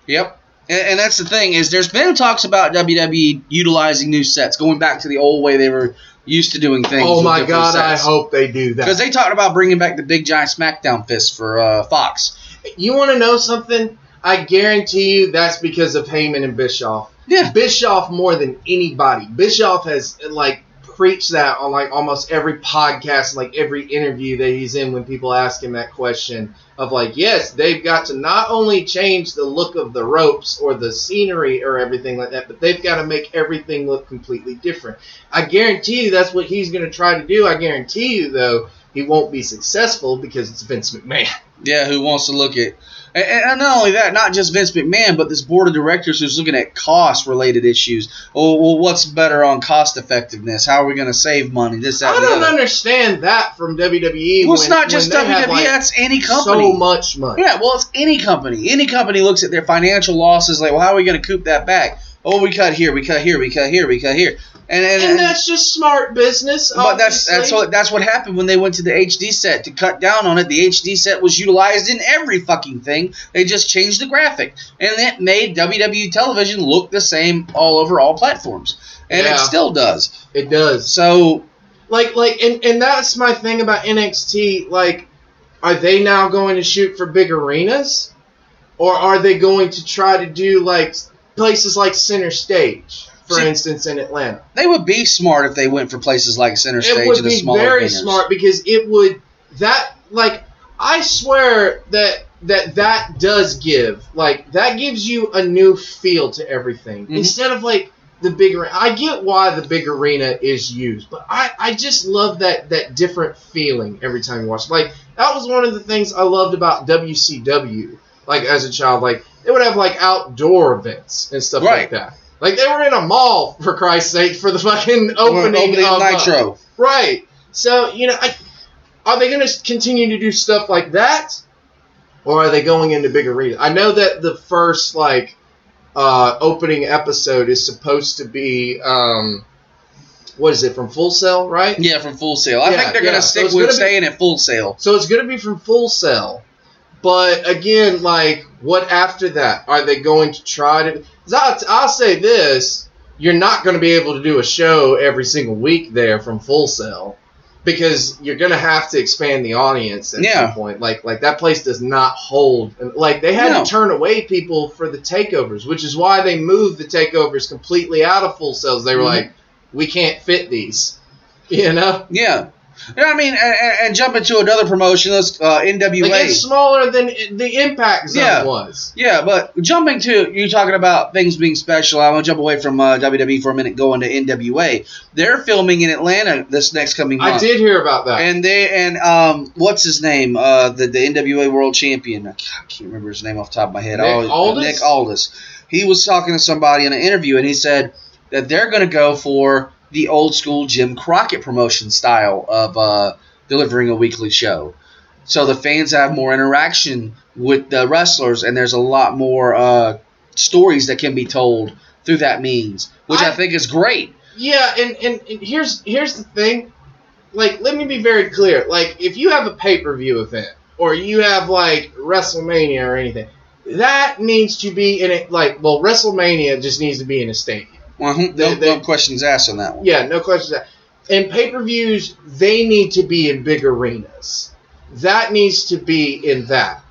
Yep. And, and that's the thing is there's been talks about WWE utilizing new sets, going back to the old way they were used to doing things.
Oh my God! I hope they do that.
Because they talked about bringing back the big giant SmackDown fist for uh, Fox.
You want to know something? I guarantee you that's because of Heyman and Bischoff.
Yeah.
Bischoff more than anybody. Bischoff has like preached that on like almost every podcast, like every interview that he's in when people ask him that question of like, yes, they've got to not only change the look of the ropes or the scenery or everything like that, but they've got to make everything look completely different. I guarantee you that's what he's going to try to do. I guarantee you though he won't be successful because it's Vince McMahon.
Yeah, who wants to look at. And, and not only that, not just Vince McMahon, but this board of directors who's looking at cost related issues. Oh, well, what's better on cost effectiveness? How are we going to save money? This, that,
I don't understand that from WWE.
Well, it's
when-
not just
when they have,
WWE,
like,
that's any company.
So much money.
Yeah, well, it's any company. Any company looks at their financial losses like, well, how are we going to coop that back? Oh, we cut here, we cut here, we cut here, we cut here, and and,
And that's just smart business.
but that's that's what that's what happened when they went to the HD set to cut down on it. The HD set was utilized in every fucking thing. They just changed the graphic, and it made WWE television look the same all over all platforms, and
Yeah.
it still does.
it does.
So
Like like and, and that's my thing about NXT. Like, are they now going to shoot for big arenas? Or are they going to try to do like places like Center Stage, for
See-
instance, in Atlanta?
they would be smart if they went for places like Center Stage
it would
and
be
smaller
very
venues.
smart because it would that like I swear that that that does give like that gives you a new feel to everything
Mhm.
instead of like the big arena. I get why the big arena is used, but I I just love that that different feeling every time you watch. Like that was one of the things I loved about WCW. Like as a child, like they would have like outdoor events and stuff
Right.
like that. Like they were in a mall for Christ's sake for the fucking opening,
opening
of uh,
Nitro.
Right. So, you know, I, are they going to continue to do stuff like that? Or are they going into big arenas? I know that the first, like, uh, opening episode is supposed to be, um, what is it, from Full Sail, right?
Yeah, from Full Sail. I
Yeah,
think they're
yeah.
gonna
So
stick
it's
with
gonna be-
staying at Full Sail.
So it's going to be from Full Sail. But again, like, what after that? Are they going to try to? I'll, I'll say this you're not going to be able to do a show every single week there from Full Sail because you're going to have to expand the audience at
Yeah.
some point. Like, like that place does not hold. Like, they had
No.
to turn away people for the takeovers, which is why they moved the takeovers completely out of Full Sails. They were
Mhm.
like, we can't fit these. [LAUGHS] You know?
Yeah, Yeah, I mean, and, and- and jump into another promotion. Let's uh, NWA.
Like it's smaller than the Impact Zone
Yeah.
was.
Yeah, but jumping to you talking about things being special, I want to jump away from uh, WWE for a minute, going to NWA. They're filming in Atlanta this next coming month.
I did hear about that.
And they and um, what's his name? Uh, the the NWA World Champion. I can't remember his name off the top of my head.
Nick
Oh,
Aldis?
Nick Aldis. He was talking to somebody in an interview, and he said that they're going to go for the old school Jim Crockett promotion style of uh, delivering a weekly show. So the fans have more interaction with the wrestlers, and there's a lot more uh, stories that can be told through that means, which I,
I-
think is great.
Yeah, and, and, and here's here's the thing. Like, let me be very clear. Like, if you have a pay per view event or you have like WrestleMania or anything, that needs to be in it. Like, well, WrestleMania just needs to be in a stadium.
Well, no,
They-
no questions asked on that one.
Yeah, no questions That and pay per views, they need to be in big arenas. That needs to be in that.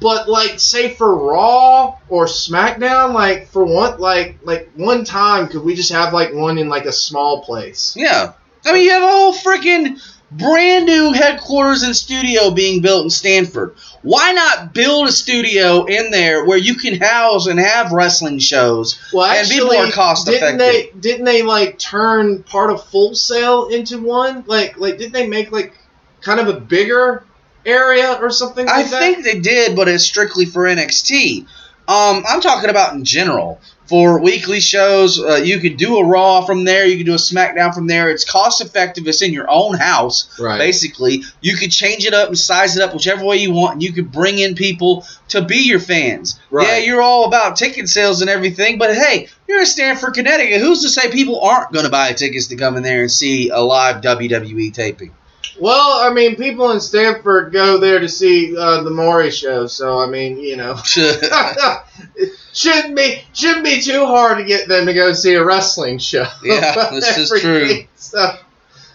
But like, say for Raw or SmackDown, like for one, like like one time, could we just have like one in like a small place?
Yeah. I mean, you have a whole freaking brand new headquarters and studio being built in Stamford. Why not build a studio in there where you can house and have wrestling shows?
Well,
And
actually,
people are cost
didn't they didn't they like turn part of Full Sail into one? Like like didn't they make like kind of a bigger area or something
I
like that?
think they did, but it's strictly for NXT. Um, I'm talking about in general. For weekly shows, uh, you could do a Raw from there. You could do a SmackDown from there. It's cost effective. It's in your own house.
Right.
Basically, you could change it up and size it up whichever way you want. And you could bring in people to be your fans.
Right.
Yeah, you're all about ticket sales and everything, but hey, you're in Stamford, Connecticut. Who's to say people aren't going to buy tickets to come in there and see a live WWE taping?
Well, I mean, people in Stamford go there to see uh, the Maury show, so I mean, you know, [LAUGHS] [LAUGHS] shouldn't be shouldn't be too hard to get them to go see a wrestling show.
Yeah, this is [LAUGHS] true.
So,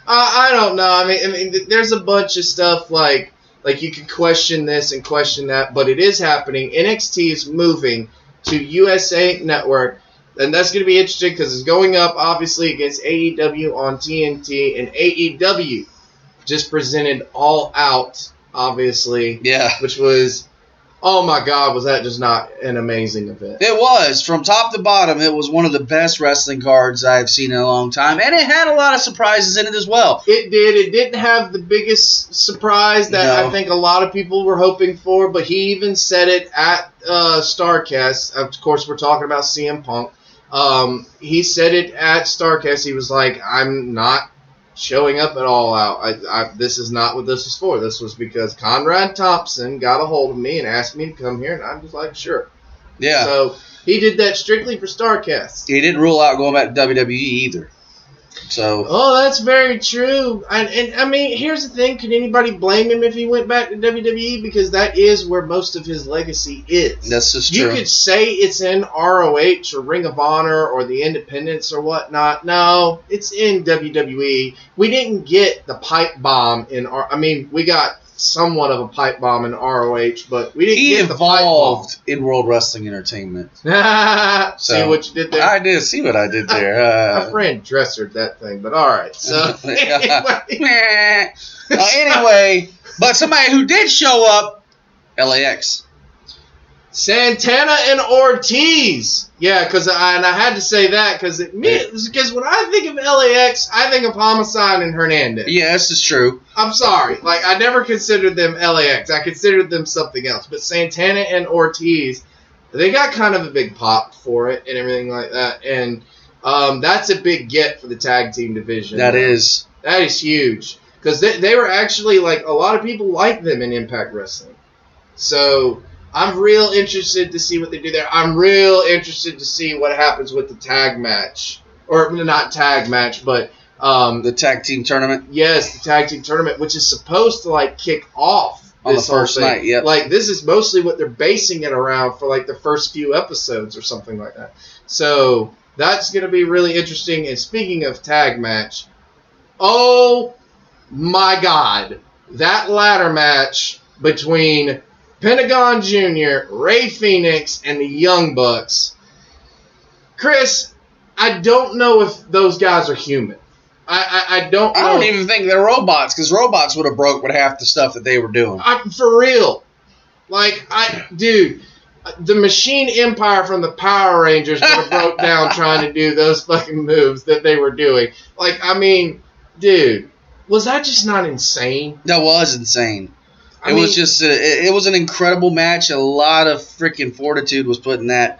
I, I don't know. I mean, I mean, there's a bunch of stuff like like you can question this and question that, but it is happening. NXT is moving to USA Network. And that's going to be interesting because it's going up, obviously, against AEW on TNT. And AEW just presented All Out, obviously,
yeah.
which was, oh my God, was that just not an amazing event?
It was from top to bottom. It was one of the best wrestling cards I've seen in a long time, and it had a lot of surprises in it as well.
It did. It didn't have the biggest surprise that
No.
I think a lot of people were hoping for, but he even said it at uh, Starcast. Of course, we're talking about CM Punk. Um, he said it at Starcast. He was like, "I'm not showing up at all out. I, I, this is not what this is for. This was because Conrad Thompson got a hold of me and asked me to come here, and I'm just like, sure.
Yeah,
So he did that strictly for Starcast.
he didn't rule out going back to WWE either. So
Oh, that's very true. And, and I mean, here's the thing: could anybody blame him if he went back to WWE? Because that is where most of his legacy is.
that's just
you could say it's in ROH or Ring of Honor or the Independents or whatnot. No, it's in WWE. We didn't get the pipe bomb in R. I mean, we got somewhat of a pipe bomb in ROH, but we didn't
he
get the
evolved in World Wrestling Entertainment.
bomb. [LAUGHS] See what you did there.
I did see what I did there. [LAUGHS]
My
Uh,
friend dressered that thing, but all right. So [LAUGHS] anyway.
Uh, anyway, but somebody who did show up, LAX.
Santana and Ortiz. Yeah, because I and I had to say that because because when I think of LAX, I think of Homicide and Hernandez.
Yeah, this is true.
I'm sorry, like I never considered them LAX. I considered them something else. But Santana and Ortiz, they got kind of a big pop for it and everything like that, and um, that's a big get for the tag team division.
That is.
That is huge because they, they were actually like a lot of people like them in Impact Wrestling. So I'm real interested to see what they do there. I'm real interested to see what happens with the tag match, or not tag match, but um,
The tag team tournament.
yes, the tag team tournament, which is supposed to like kick off
On the first
thing.
night, yep.
Like this is mostly what they're basing it around for like the first few episodes or something like that. So that's gonna be really interesting. And speaking of tag match, oh my god, that ladder match between Pentagon Jr., Rey Fenix, and the Young Bucks. Chris, I don't know if those guys are human. I I, I don't.
I don't even think they're robots because robots would have broke with half the stuff that they were doing.
I, for real. Like I, dude, the Machine Empire from the Power Rangers would have [LAUGHS] broke down trying to do those fucking moves that they were doing. Like I mean, dude, was that just not insane?
That was insane.
I
It was just a, it, it was an incredible match. A lot of freaking fortitude was put in that.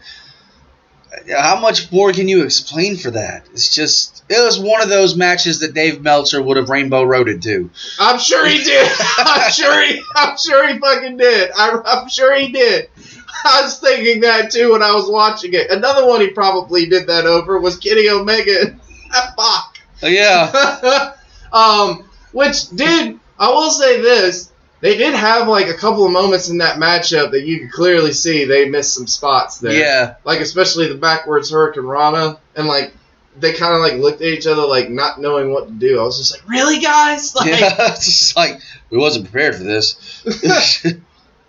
How much more can you explain for that? It's just it was one of those matches that Dave Meltzer would have rainbow roaded to.
I'm sure he did. [LAUGHS] I'm sure he. I'm sure he fucking did. I, I'm sure he did. I was thinking that too when I was watching it. Another one he probably did that over was Kenny Omega and. [LAUGHS]
Oh, yeah, [LAUGHS]
um, which did I will say this. They did have like a couple of moments in that matchup that you could clearly see they missed some spots there.
yeah.
Like especially the backwards hurricanrana and like they kind of like looked at each other like not knowing what to do. I was just like, really, guys? [LAUGHS] Like
yeah. [LAUGHS] It's just like we wasn't prepared for this. [LAUGHS]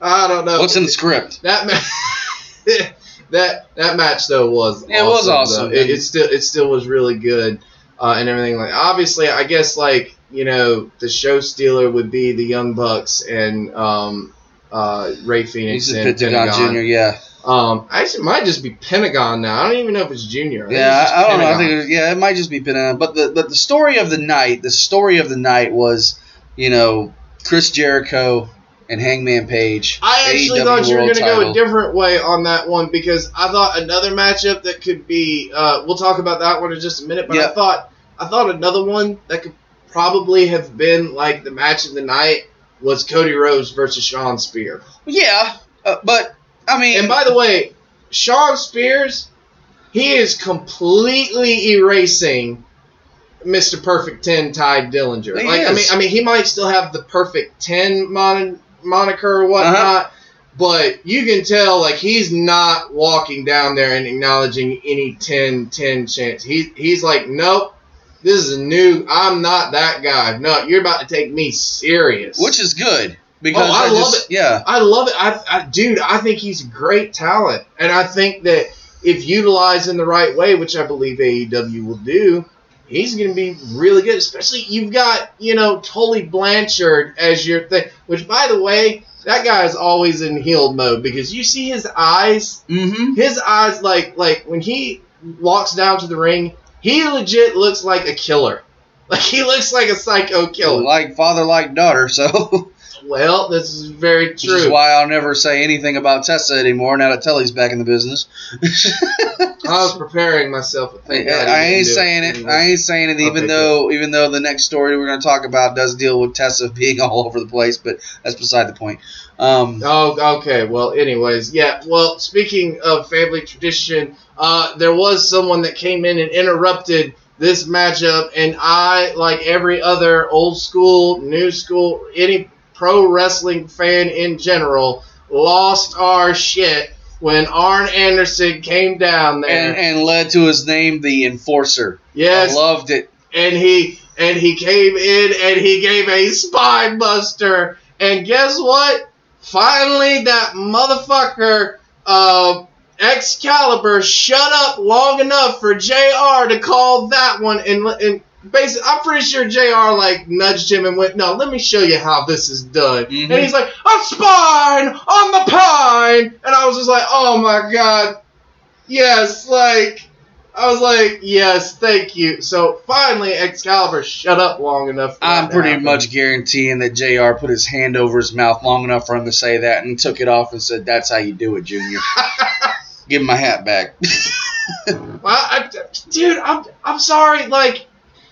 I don't know.
What's in the script?
that match? that that match though was
Yeah, it was awesome.
It, it still it still was really good uh, and everything like. Obviously, I guess like you know the show stealer would be the Young Bucks and um, uh, Rey Fenix
He's
and
Pentagon,
Pentagon.
Jr. Yeah,
Um, actually, it might just be Pentagon now. I don't even know if it's Junior. think
yeah.
it's
I, I don't know. I think it, yeah, it might just be Pentagon. But the but the story of the night, the story of the night was, you know, Chris Jericho and Hangman Page.
I actually
AEW
thought you were going to go a different way on that one because I thought another matchup that could be. Uh, we'll talk about that one in just a minute. But I thought I thought another one that could probably have been like the match of the night was Cody Rhodes versus Shawn Spear.
Yeah, uh, but I mean,
And by the way, Shawn Spears, he is completely erasing Mr. Perfect Ten Tye Dillinger.
He
like I mean, I mean, he might still have the Perfect Ten mon- moniker or whatnot,
Uh-huh.
but you can tell like he's not walking down there and acknowledging any 10-10 chance. He he's like, nope. This is a new. I'm not that guy. No, you're about to take me serious.
which is good because
Oh, I love
just,
it.
Yeah,
I love it. I, I, dude, I think he's a great talent, and I think that if utilized in the right way, which I believe AEW will do, he's going to be really good. Especially you've got you know Tully Blanchard as your thing. Which, by the way, that guy is always in healed mode because you see his eyes.
mm-hmm.
His eyes, like like when he walks down to the ring, he legit looks like a killer. [LAUGHS] Like he looks like a psycho killer.
like father, like daughter. So, [LAUGHS]
Well, this is very true.
which is why I'll never say anything about Tessa anymore now that Tully's back in the business. [LAUGHS]
I was preparing myself. Thank
I ain't saying it.
anyway.
I ain't saying it. Even
Okay,
though, even though the next story we're going to talk about does deal with Tessa being all over the place, but that's beside the point. Um,
Oh, okay. Well, anyways, yeah. Well, speaking of family tradition, uh, there was someone that came in and interrupted this matchup, and I, like every other old school, new school, any pro wrestling fan in general, lost our shit when Arn Anderson came down there.
and and led to his name, the Enforcer.
yes,
I loved it.
and he and he came in and he gave a spine buster. And guess what? Finally, that motherfucker, uh, Excalibur, shut up long enough for Jr. to call that one. And and basically, I'm pretty sure Jr. like nudged him and went, "No, let me show you how this is done."
Mhm.
And he's like, "A spine on the pine," and I was just like, "Oh my god, yes!" Like. I was like, yes, thank you. So finally, Excalibur shut up long enough. For
I'm pretty
happen.
much guaranteeing that Jr. put his hand over his mouth long enough for him to say that, and took it off and said, "That's how you do it, Junior." [LAUGHS] Give him my hat back. [LAUGHS]
Well, I, dude, I'm I'm sorry. Like,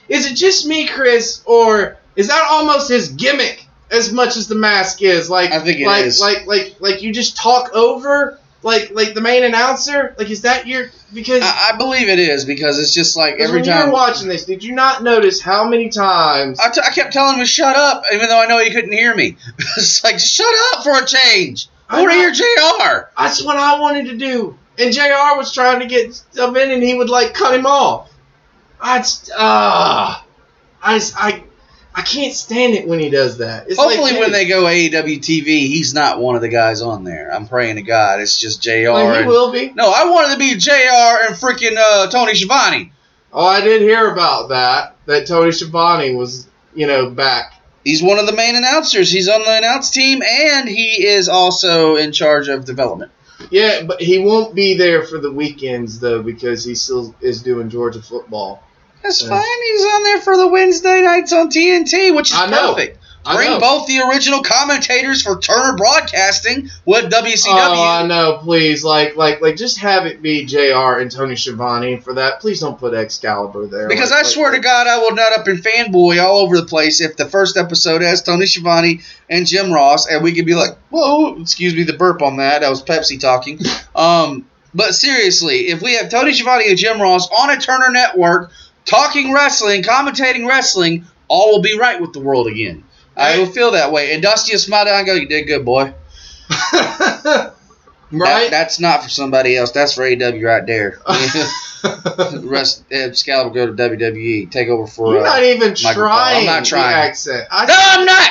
is it just me, Chris, or is that almost his gimmick as much as the mask is? Like,
I think it
like,
is.
Like, like, like you just talk over, like, like the main announcer. Like, is that your? Because
I, I believe it is because it's just like every time
were watching this, did you not notice how many times?
I, t- I kept telling him to shut up, even though I know he couldn't hear me. [LAUGHS] it's like, shut up for a change. Want to hear JR.
That's what I wanted to do. And JR was trying to get stuff in, and he would like cut him off. I just, ah, I, I, I can't stand it when he does that. It's
Hopefully,
like,
when they go AEW TV, he's not one of the guys on there. I'm praying to God it's just JR.
like, he
and-
will be.
No, I wanted to be JR and freaking uh, Tony Schiavone.
Oh, I did hear about that. That Tony Schiavone was, you know, back.
He's one of the main announcers. He's on the announce team, and he is also in charge of development.
Yeah, but he won't be there for the weekends though because he still is doing Georgia football.
That's
Yeah.
fine. He's on there for the Wednesday nights on TNT, which is
I know.
perfect. Bring both the original commentators for Turner Broadcasting with WCW.
Oh, I know. Please, like, like, like, just have it be Jr. and Tony Schiavone for that. Please don't put Excalibur there.
Because
Like-
I
like-
swear to God, I will nut up and fanboy all over the place if the first episode has Tony Schiavone and Jim Ross, and we could be like, "Whoa!" Excuse me, the burp on that. That was Pepsi talking. [LAUGHS] Um, but seriously, if we have Tony Schiavone and Jim Ross on a Turner network talking wrestling, commentating wrestling, all will be right with the world again. I will feel that way. And Dusty will smile down and go, "You did good, boy." [LAUGHS] That-
right?
that's not for somebody else. That's for AW right there. The [LAUGHS] [LAUGHS] rest, Excalibur go to WWE, take over for.
You're
uh,
not even
Michael
trying.
I'm not trying.
accent. I,
No, I'm not.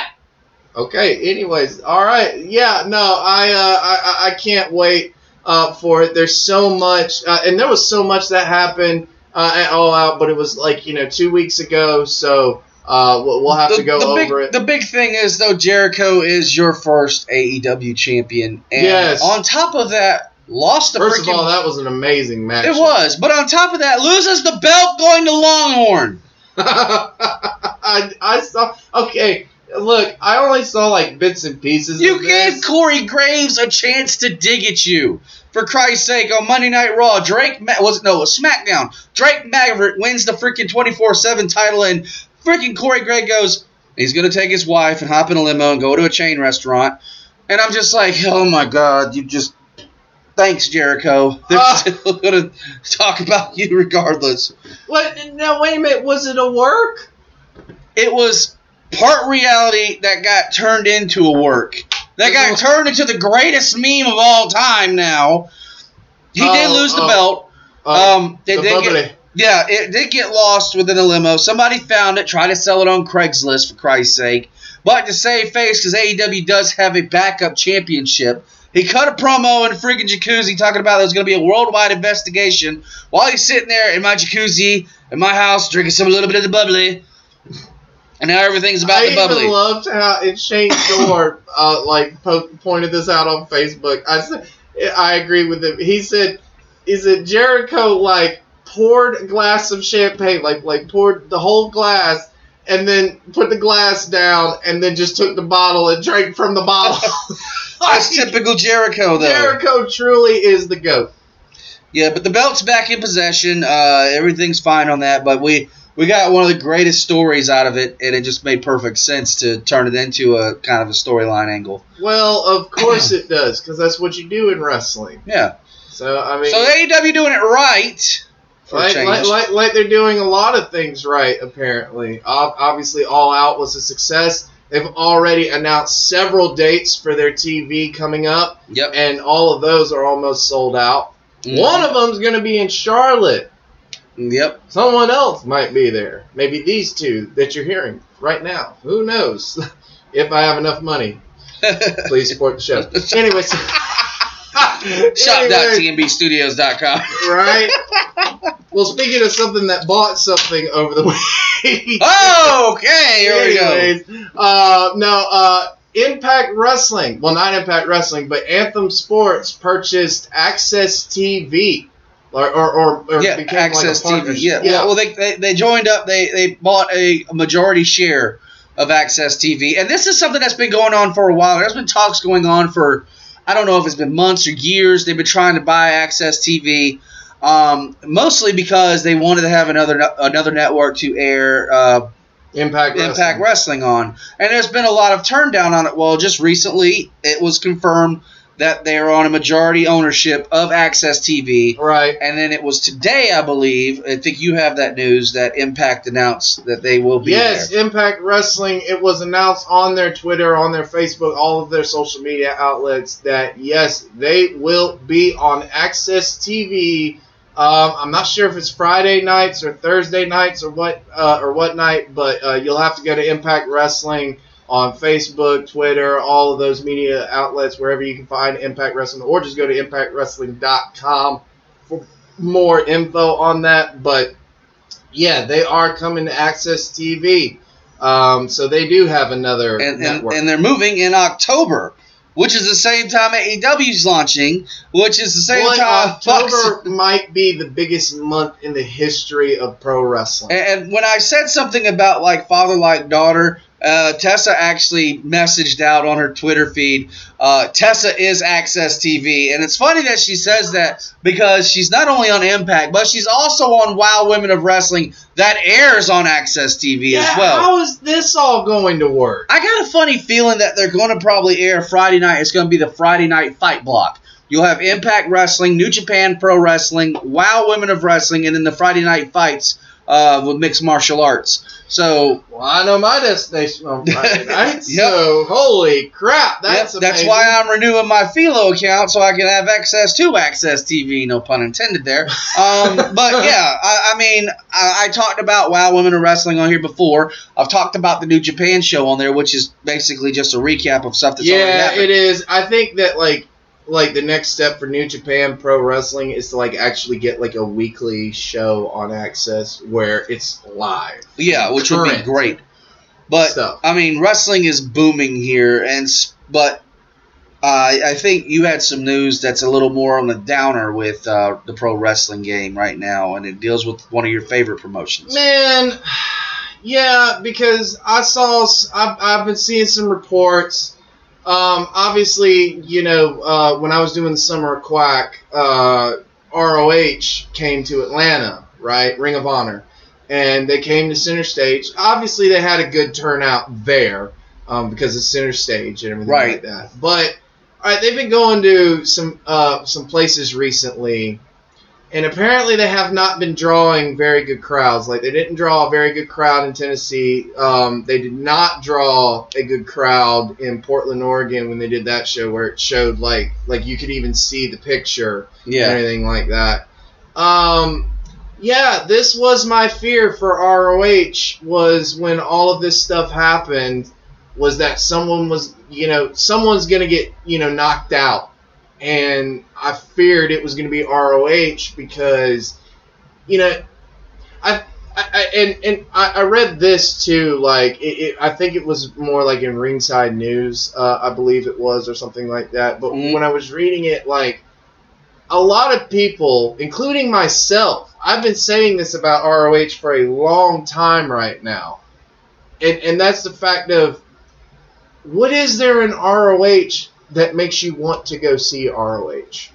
Okay. Anyways, all right. Yeah. No, I uh, I I- I can't wait uh, for it. There's so much, uh, and there was so much that happened uh, at All Out, but it was like you know two weeks ago, so uh, we'll, have to go
the
over
big,
it.
The big thing is though, Jericho is your first AEW champion, and
Yes.
on top of that, lost the
First
freaking.
of all, that was an amazing match.
it was, but on top of that, loses the belt going to Longhorn. [LAUGHS]
I, I saw. Okay, look, I only saw like bits and pieces.
You gave
this.
Corey Graves a chance to dig at you. For Christ's sake, on Monday Night Raw, Drake Ma- was no it was SmackDown. Drake Maverick wins the freaking twenty four seven title, and freaking Corey Gray goes, he's gonna take his wife and hop in a limo and go to a chain restaurant, and I'm just like, oh my god, you just thanks Jericho. They're
Ah.
still [LAUGHS] gonna talk about you regardless.
What? Now wait a minute. Was it a work?
It was part reality that got turned into a work. That got turned into the greatest meme of all time now. He did
Oh,
lose the
oh.
belt.
Uh,
Um, they
the
did get, yeah, it did get lost within a limo. Somebody found it, tried to sell it on Craigslist for Christ's sake. But to save face, because AEW does have a backup championship, he cut a promo in a freaking jacuzzi talking about there's going to be a worldwide investigation while he's sitting there in my jacuzzi in my house drinking some a little bit of the bubbly. And now everything's about
I
the bubbly.
I even loved how and Shane Door uh, like po- pointed this out on Facebook. I said I agree with him. He said, "Is it Jericho like poured a glass of champagne, like like poured the whole glass, and then put the glass down, and then just took the bottle and drank from the bottle?" [LAUGHS]
That's typical Jericho, though.
Jericho truly is the goat.
Yeah, but the belt's back in possession. Uh, everything's fine on that. But we we got one of the greatest stories out of it, and it just made perfect sense to turn it into a kind of a storyline angle.
Well, of course it does, because that's what you do in wrestling.
Yeah.
So I mean,
So AEW doing it right.
Like, like, like, like they're doing a lot of things right, apparently. Ob- obviously, All Out was a success. They've already announced several dates for their TV coming up,
yep.
and all of those are almost sold out.
Mhm.
One of them's going to be in Charlotte.
Yep.
Someone else might be there. Maybe these two that you're hearing right now. Who knows? [LAUGHS] if I have enough money, [LAUGHS] please support the show. Anyways. [LAUGHS] Anyways, [LAUGHS]
Shop.tmbstudios.com.
right? [LAUGHS] Well, speaking of something that bought something over the week.
Oh, okay. Here we go.
Uh, no, uh, Impact Wrestling. Well, not Impact Wrestling, but Anthem Sports purchased AXS TV. Or, or, or, or
Yeah, Access
like
TV. Yeah. Well, well they, they they joined up. They they bought a majority share of AXS TV, and this is something that's been going on for a while. There's been talks going on for I don't know if it's been months or years. They've been trying to buy AXS TV, um, mostly because they wanted to have another another network to air. Uh,
Impact Wrestling.
Impact Wrestling on. And there's been a lot of turn down on it. Well, just recently it was confirmed that they are on a majority ownership of AXS TV.
Right.
And then it was today, I believe. I think you have that news that Impact announced that they will be
Yes,
there.
Impact Wrestling. It was announced on their Twitter, on their Facebook, all of their social media outlets that yes, they will be on AXS TV. Um, I'm not sure if it's Friday nights or Thursday nights or what uh, or what night, but uh, you'll have to go to Impact Wrestling on Facebook, Twitter, all of those media outlets, wherever you can find Impact Wrestling, or just go to ImpactWrestling.com for more info on that. But yeah, they are coming to AXS TV. Um, so they do have another
and, and,
network.
and they're moving in October, which is the same time AEW's launching, which is the same
Boy,
time Fox-
October might be the biggest month in the history of pro wrestling.
And, and when I said something about like father like daughter, uh, Tessa actually messaged out on her Twitter feed. Uh, Tessa is AXS TV, and it's funny that she says that because she's not only on Impact, but she's also on Wow Women of Wrestling that airs on AXS TV
yeah,
as well.
how is this all going to work?
I got a funny feeling that they're going to probably air Friday night. It's going to be the Friday night fight block. You'll have Impact Wrestling, New Japan Pro Wrestling, Wow Women of Wrestling, and then the Friday night fights uh, with mixed martial arts. So
Well, I know my destination on Friday [LAUGHS] night,
Yep.
so holy crap, that's
Yep, that's why I'm renewing my Philo account so I can have access to AXS TV. No pun intended there. Um, [LAUGHS] but yeah, I, I mean, I, I talked about Wow Women of Wrestling on here before. I've talked about the New Japan show on there, which is basically just a recap of stuff that's already
yeah,
happened.
it is. I think that like like the next step for New Japan Pro Wrestling is to like actually get like a weekly show on Access where it's live.
Yeah, which would be great. But
stuff.
I mean, wrestling is booming here, and but uh, I think you had some news that's a little more on the downer with uh, the pro wrestling game right now, and it deals with one of your favorite promotions.
Man, [SIGHS] yeah, because I saw, I've, I've been seeing some reports. Um, obviously, you know, uh, when I was doing the Summer of Quack, uh, ROH came to Atlanta, right? Ring of Honor. And they came to Center Stage. Obviously, they had a good turnout there um, because it's Center Stage and everything
Right.
like that. But, all right, they've been going to some uh, some places recently and apparently they have not been drawing very good crowds. Like they didn't draw a very good crowd in Tennessee. Um, they did not draw a good crowd in Portland, Oregon when they did that show where it showed like like you could even see the picture and
Yeah,
anything like that. Um, yeah, this was my fear for ROH was when all of this stuff happened was that someone was you know someone's gonna get you know knocked out and I feared it was going to be ROH because, you know, I, I, and and I, I read this too. Like, it, it, I think it was more like in Ringside News, uh, I believe it was, or something like that. But
Mhm.
when I was reading it, like, a lot of people, including myself, I've been saying this about ROH for a long time right now, and and that's the fact of what is there in ROH that makes you want to go see ROH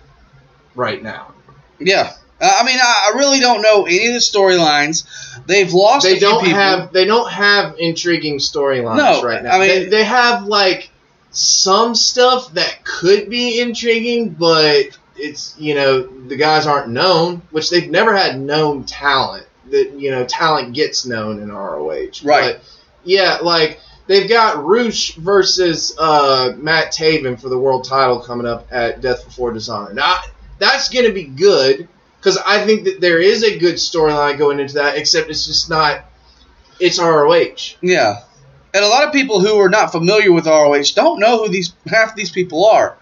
right now?
yeah. Uh, I mean, I, I really don't know any of the storylines. They've lost.
They don't
people.
have they don't have intriguing storylines
No,
right now.
I mean-
they, they have like some stuff that could be intriguing, but it's you know the guys aren't known, which they've never had known talent. That you know talent gets known in ROH,
Right.
But yeah, like they've got Rush versus uh, Matt Taven for the world title coming up at Death Before Dishonor. Now that's going to be good because I think that there is a good storyline going into that, except it's just not. It's ROH.
Yeah. And a lot of people who are not familiar with ROH don't know who these half these people are.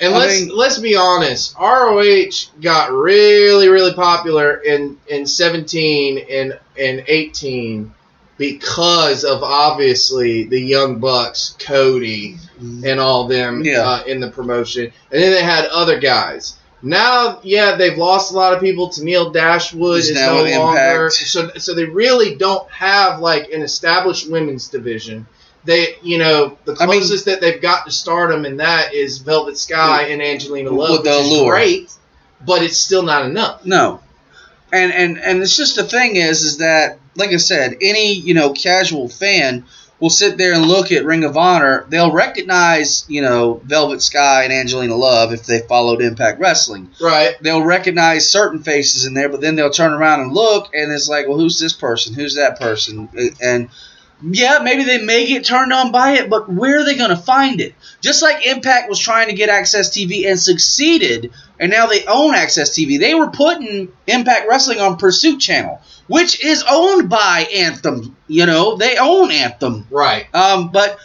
And
I
let's
mean-
let's be honest, ROH got really really popular in in 17 and and 18 because of obviously the Young Bucks, Cody, and all them
Yeah.
uh, in the promotion, and then they had other guys. Now, yeah, they've lost a lot of people. Tennille Dashwood
He's
is no longer,
Impact.
so so they really don't have like an established women's division. They, you know, the
I mean-
closest that they've got to stardom in that is Velvet Sky and Angelina Love, which is great, but it's still not enough.
No. And and and it's just the thing is is that like I said, any, you know, casual fan will sit there and look at Ring of Honor, they'll recognize, you know, Velvet Sky and Angelina Love if they followed Impact Wrestling.
Right.
They'll recognize certain faces in there, but then they'll turn around and look and it's like, well, who's this person? Who's that person? And yeah, maybe they may get turned on by it, but where are they going to find it? Just like Impact was trying to get AXS TV and succeeded, and now they own AXS TV. They were putting Impact Wrestling on Pursuit Channel, which is owned by Anthem. You know, they own Anthem.
Right.
Um, but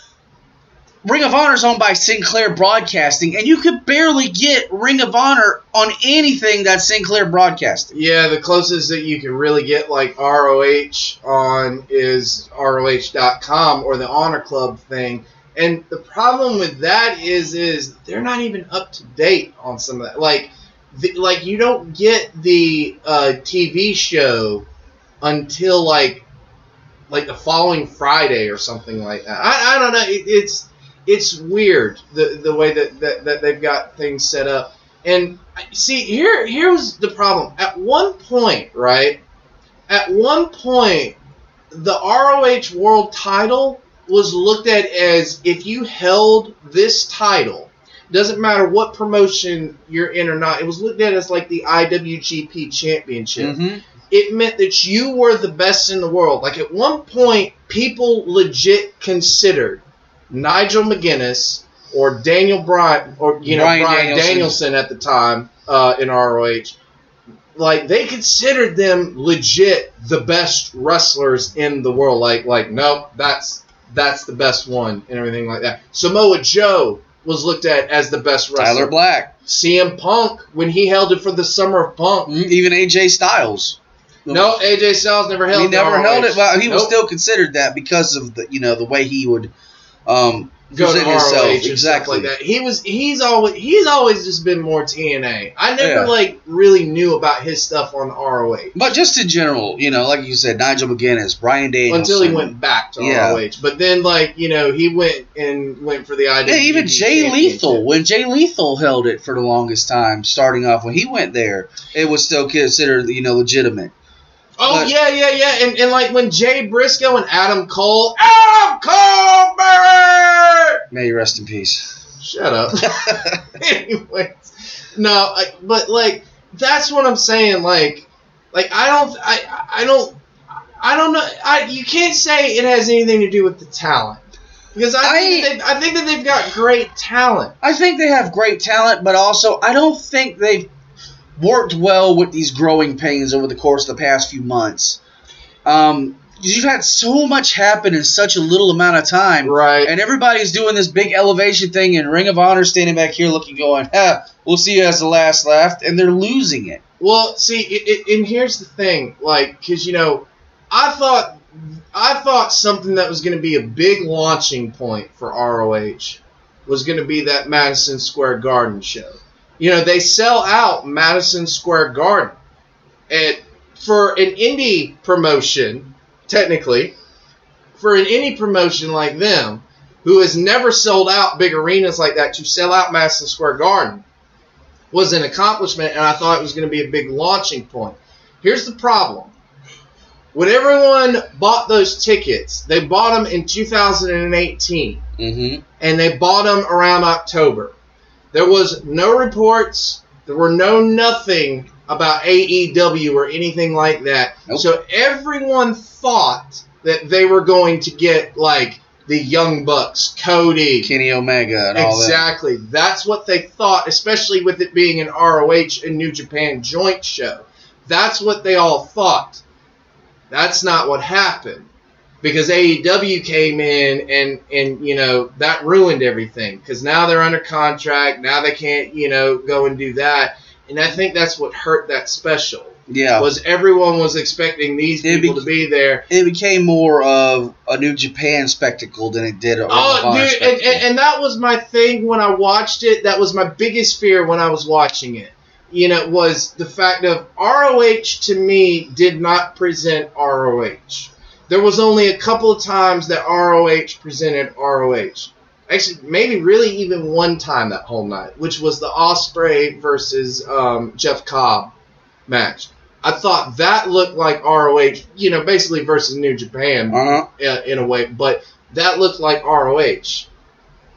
Ring of Honor is owned by Sinclair Broadcasting, and you could barely get Ring of Honor on anything that's Sinclair Broadcasting.
Yeah, the closest that you can really get like ROH on is ROH.com or the Honor Club thing. And the problem with that is, is they're not even up to date on some of that. Like, the, like you don't get the uh, TV show until like, like the following Friday or something like that. I, I don't know. It, it's it's weird the the way that, that, that they've got things set up. And see, here here's the problem. At one point, right? At one point, the ROH World Title was looked at as if you held this title, doesn't matter what promotion you're in or not. It was looked at as like the IWGP Championship.
Mm-hmm.
It meant that you were the best in the world. Like at one point, people legit considered Nigel McGuinness or Daniel Bryan or you know
Bryan
Brian
Danielson.
Danielson. at the time uh, in ROH. Like they considered them legit the best wrestlers in the world. Like like nope, that's that's the best one and everything like that. Samoa Joe was looked at as the best wrestler.
Tyler Black,
CM Punk when he held it for the Summer of Punk.
Mhm, even AJ Styles.
No, AJ Styles never held.
he
the
never held it, but he was still considered that because of the you know the way he would um,
go to ROH
himself.
and
Exactly.
stuff like that. He was he's always he's always just been more TNA. I never
Yeah.
like really knew about his stuff on ROH
But just in general, you know, like you said, Nigel McGuinness, Bryan Danielson.
until he went back to
Yeah.
ROH. But then like you know he went and went for the IWGP
Yeah, even Jay Lethal. When Jay Lethal held it for the longest time, starting off when he went there, it was still considered you know legitimate.
Oh
but-
yeah, yeah, yeah. And, and like when Jay Briscoe and Adam Cole, Adam Cole, baby!
May you rest in peace.
Shut up. [LAUGHS] [LAUGHS] Anyways, no, I, but like that's what I'm saying. Like, like I don't, I, I don't, I don't know. I you can't say it has anything to do with the talent because I, think,
I-
that I think that they've got great talent.
I think they have great talent, but also I don't think they've worked well with these growing pains over the course of the past few months. Um, you've had so much happen in such a little amount of time,
Right.
And everybody's doing this big elevation thing, and Ring of Honor standing back here looking, going, "Ha, we'll see you as the last left," and they're losing it.
Well, see, it, it, and here's the thing, like, because you know, I thought, I thought something that was going to be a big launching point for ROH was going to be that Madison Square Garden show. You know, they sell out Madison Square Garden, and for an indie promotion, technically, for an indie promotion like them, who has never sold out big arenas like that, to sell out Madison Square Garden was an accomplishment, and I thought it was going to be a big launching point. Here's the problem. When everyone bought those tickets, they bought them in 2018,
Mm-hmm.
and they bought them around October. There was no reports, there were no nothing about AEW or anything like that.
Nope.
So everyone thought that they were going to get like the Young Bucks, Cody,
Kenny Omega and all that.
Exactly. That's what they thought, especially with it being an ROH and New Japan joint show. That's what they all thought. That's not what happened. Because AEW came in and, and you know, that ruined everything. Because now they're under contract. Now they can't, you know, go and do that. And I think that's what hurt that special.
Yeah,
Was everyone was expecting these
It
people
be-
to be there.
it became more of a New Japan spectacle than it did a
Oh, dude, and, and, and that was my thing when I watched it. That was my biggest fear when I was watching it. You know, was the fact of ROH to me did not present ROH. There was only a couple of times that ROH presented ROH. Actually, maybe really even one time that whole night, which was the Ospreay versus um, Jeff Cobb match. I thought that looked like ROH, you know, basically versus New Japan
uh-huh.
uh, in a way, but that looked like ROH.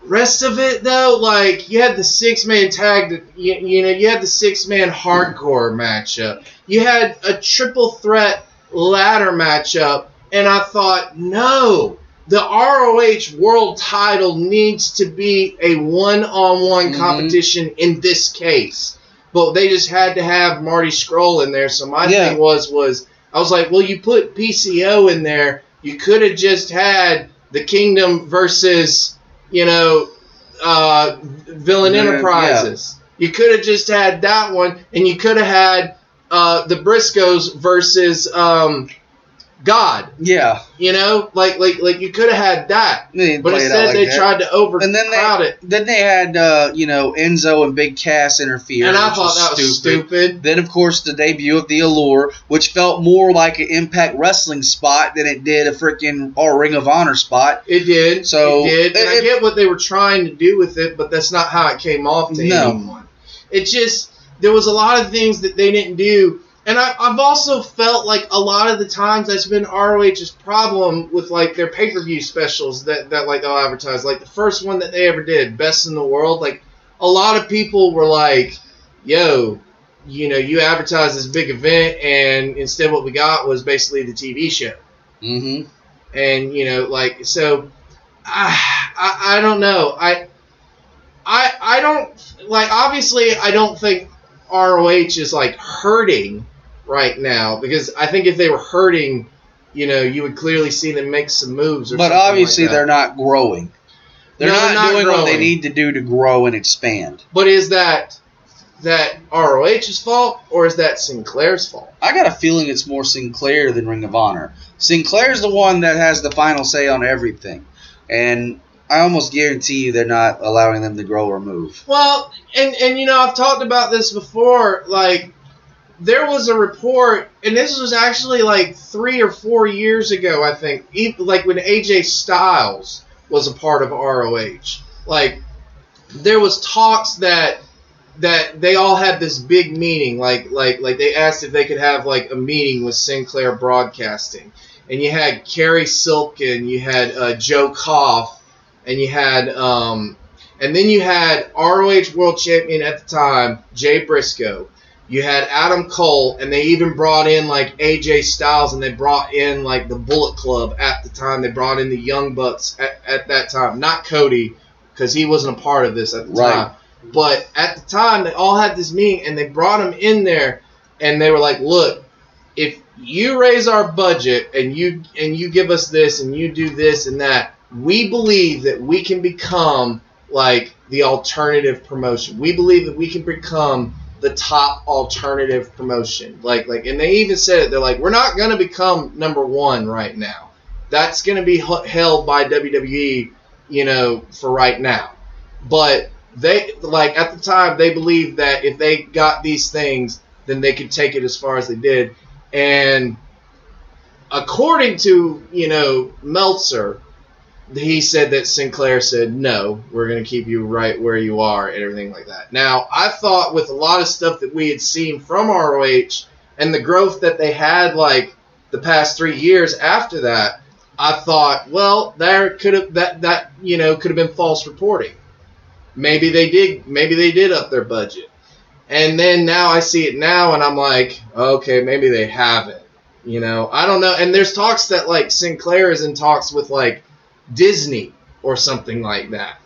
Rest of it though, like you had the six man tag, you, you know, you had the six man hardcore matchup. You had a triple threat ladder matchup, and I thought, no, the ROH World Title needs to be a one on one competition in this case. But they just had to have Marty Scurll in there. So my
Yeah.
thing was was I was like, well, you put PCO in there. You could have just had the Kingdom versus you know, uh, Villain
Yeah,
Enterprises. You could have just had that one, and you could have had uh, the Briscoes versus um, God.
Yeah.
You know, like like like you could have had that,
They
but
it
instead
like
they
that.
tried to overcrowd
And then they
it,
then they had uh, you know Enzo and Big Cass interfere,
and I thought that was stupid.
Then of course the debut of the Allure, which felt more like an Impact Wrestling spot than it did a freaking or Ring of Honor spot.
It did.
So,
it did. And I get what they were trying to do with it, but that's not how it came off to
No.
anyone. It just there was a lot of things that they didn't do. And I, I've also felt like a lot of the times that's been ROH's problem with like their pay per view specials that, that like they'll advertise. Like the first one that they ever did, Best in the World. Like a lot of people were like, "Yo, you know, you advertise this big event, and instead what we got was basically the TV show."
Mm-hmm.
and you know like so I, I I don't know I I I don't like obviously I don't think ROH is like hurting right now because I think if they were hurting you know you would clearly see them make some moves or
But
something like
obviously
that.
they're not growing. They're,
No,
not,
they're not
doing what they need to do to grow and expand.
but is that that ROH's fault or is that Sinclair's fault
I got a feeling it's more Sinclair than Ring of Honor. Sinclair's the one that has the final say on everything, and I almost guarantee you they're not allowing them to grow or move.
Well, and and you know I've talked about this before. Like there was a report, and this was actually like three or four years ago, I think. Like when AJ Styles was a part of ROH. Like there was talks that that they all had this big meeting. Like like like they asked if they could have like a meeting with Sinclair Broadcasting, and you had Cary Silkin, you had uh, Joe Koff, and you had um, and then you had ROH World Champion at the time, Jay Briscoe. You had Adam Cole, and they even brought in like AJ Styles, and they brought in like the Bullet Club at the time. They brought in the Young Bucks at, at that time, not Cody, because he wasn't a part of this at the
Right.
time. But at the time, they all had this meeting, and they brought him in there, and they were like, "Look, if you raise our budget and you and you give us this and you do this and that, we believe that we can become like the alternative promotion. We believe that we can become the top alternative promotion. Like like and they even said it. They're like, we're not going to become number 1 right now. That's going to be held by WWE, you know, for right now. But they like at the time they believed that if they got these things, then they could take it as far as they did. And according to you know Meltzer, he said that Sinclair said no, we're going to keep you right where you are and everything like that. Now I thought with a lot of stuff that we had seen from ROH and the growth that they had like the past three years after that, I thought well there could have that that you know could have been false reporting. Maybe they did maybe they did up their budget. And then now I see it now and I'm like, okay, maybe they haven't. You know, I don't know. And there's talks that like Sinclair is in talks with like Disney or something like that.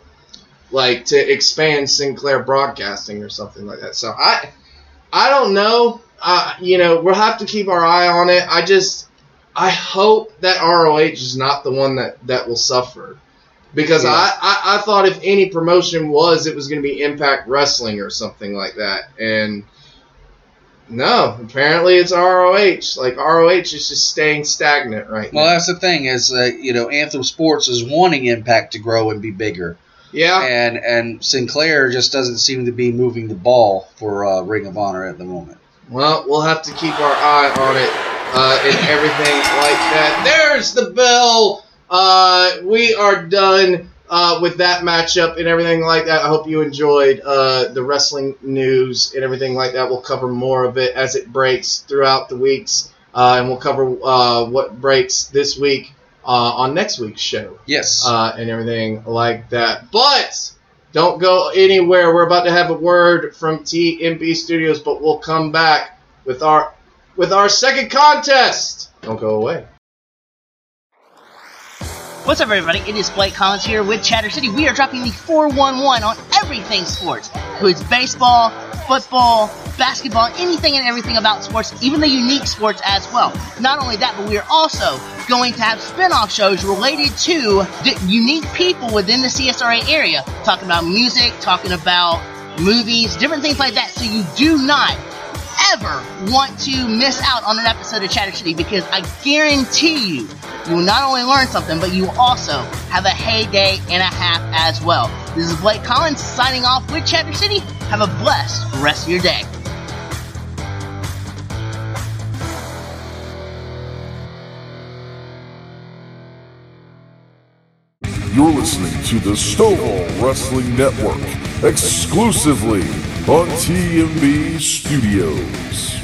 Like to expand Sinclair Broadcasting or something like that. So I I don't know. Uh, you know, we'll have to keep our eye on it. I just I hope that ROH is not the one that that will suffer. Because
Yeah.
I, I, I thought if any promotion was, it was going to be Impact Wrestling or something like that. And no, apparently it's ROH. Like ROH is just staying stagnant right
Well,
now.
Well, that's the thing is, uh, you know, Anthem Sports is wanting Impact to grow and be bigger,
Yeah,
and and Sinclair just doesn't seem to be moving the ball for uh, Ring of Honor at the moment.
Well, we'll have to keep our eye on it uh, and everything like that. There's the bell. Uh, we are done uh, with that matchup and everything like that. I hope you enjoyed uh, the wrestling news and everything like that. We'll cover more of it as it breaks throughout the weeks, uh, and we'll cover uh, what breaks this week uh, on next week's show
Yes.
uh, and everything like that. But don't go anywhere. We're about to have a word from TMB Studios, but we'll come back with our with our second contest. Don't go away.
What's up, everybody? It is Blake Collins here with Chatter City. We are dropping the 411 on everything sports. includes baseball, football, basketball, anything and everything about sports, even the unique sports as well. Not only that, but we are also going to have spin-off shows related to the unique people within the CSRA area, talking about music, talking about movies, different things like that. So you do not ever want to miss out on an episode of Chatter City because I guarantee you, you will not only learn something, but you will also have a heyday and a half as well. This is Blake Collins signing off with Chatter City. Have a blessed rest of your day.
You're listening to the Stovall Wrestling Network exclusively on TMB Studios.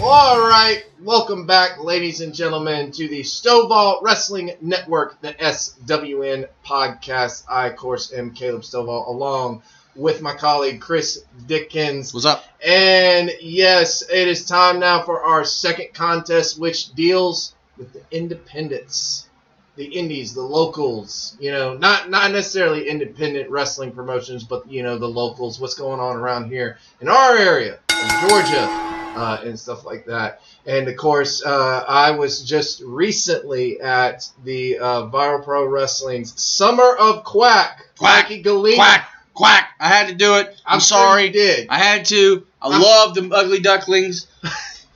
All right, welcome back, ladies and gentlemen, to the Stovall Wrestling Network, the SWN podcast. I, of course, am Caleb Stovall, along with my colleague Chris Dickens.
What's up?
And yes, it is time now for our second contest, which deals with the independents, the indies, the locals. You know, not not necessarily independent wrestling promotions, but you know the locals. What's going on around here in our area, in Georgia, uh, and stuff like that. And of course, uh, I was just recently at the uh, Viral Pro Wrestling's Summer of Quack.
Quack,
Quacky.
Quack, quack. I had to do it. I'm,
I'm sure
sorry.
you did.
I had to. I
I'm-
love the ugly ducklings. [LAUGHS]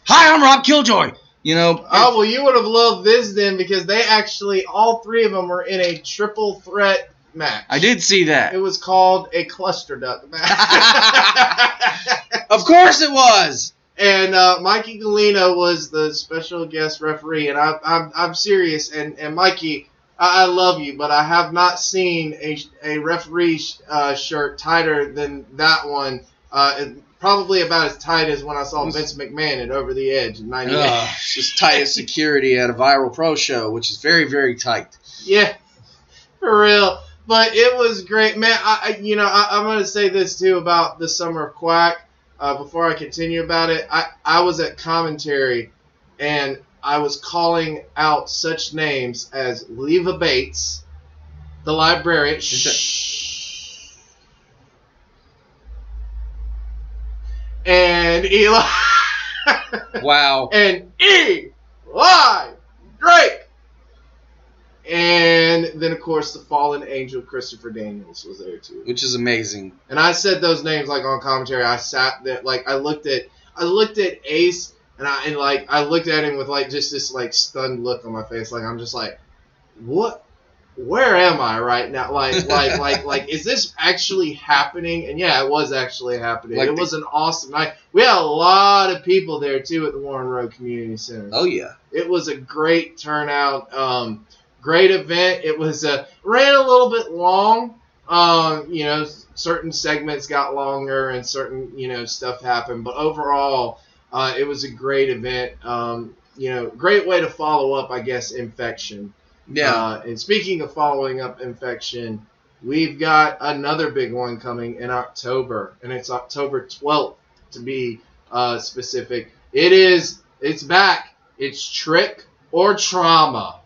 Hi, I'm Rob Killjoy. You know,
Oh well, you would have loved this then because they actually all three of them were in a triple threat match.
I did see that.
It was called a cluster duck match. [LAUGHS] [LAUGHS]
Of course it was.
And uh, Mikey Galena was the special guest referee, and I, I'm I'm serious. And and Mikey, I, I love you, but I have not seen a a referee sh- uh, shirt tighter than that one. Uh, it- probably about as tight as when I saw Vince McMahon at Over the Edge in '98.
Ugh, it's just tight as security at a viral pro show, which is very, very tight.
Yeah, for real. But it was great, man. I, I you know, I, I'm gonna say this too about the summer of Quack. Uh, before I continue about it, I, I was at commentary, and I was calling out such names as Leva Bates, the librarian. Shh. And Eli. [LAUGHS]
Wow.
and Eli Drake. And then, of course, the fallen angel Christopher Daniels was there too.
Which is amazing.
And I said those names like on commentary. I sat there, like I looked at, I looked at Ace, and I and like I looked at him with like just this like stunned look on my face. Like I'm just like, what? Where am I right now? Like [LAUGHS] like like like is this actually happening? And yeah, it was actually happening.
Like
it
the-
was an awesome night. We had a lot of people there too at the Warren Road Community Center
Oh, yeah.
it was a great turnout um, great event. It was uh, ran a little bit long. Um, you know certain segments got longer and certain you know stuff happened but overall uh, it was a great event. Um, you know great way to follow up i guess infection.
Yeah.
uh, and speaking of following up infection we've got another big one coming in october and it's october 12th to be uh, specific. It is it's back. It's trick or trauma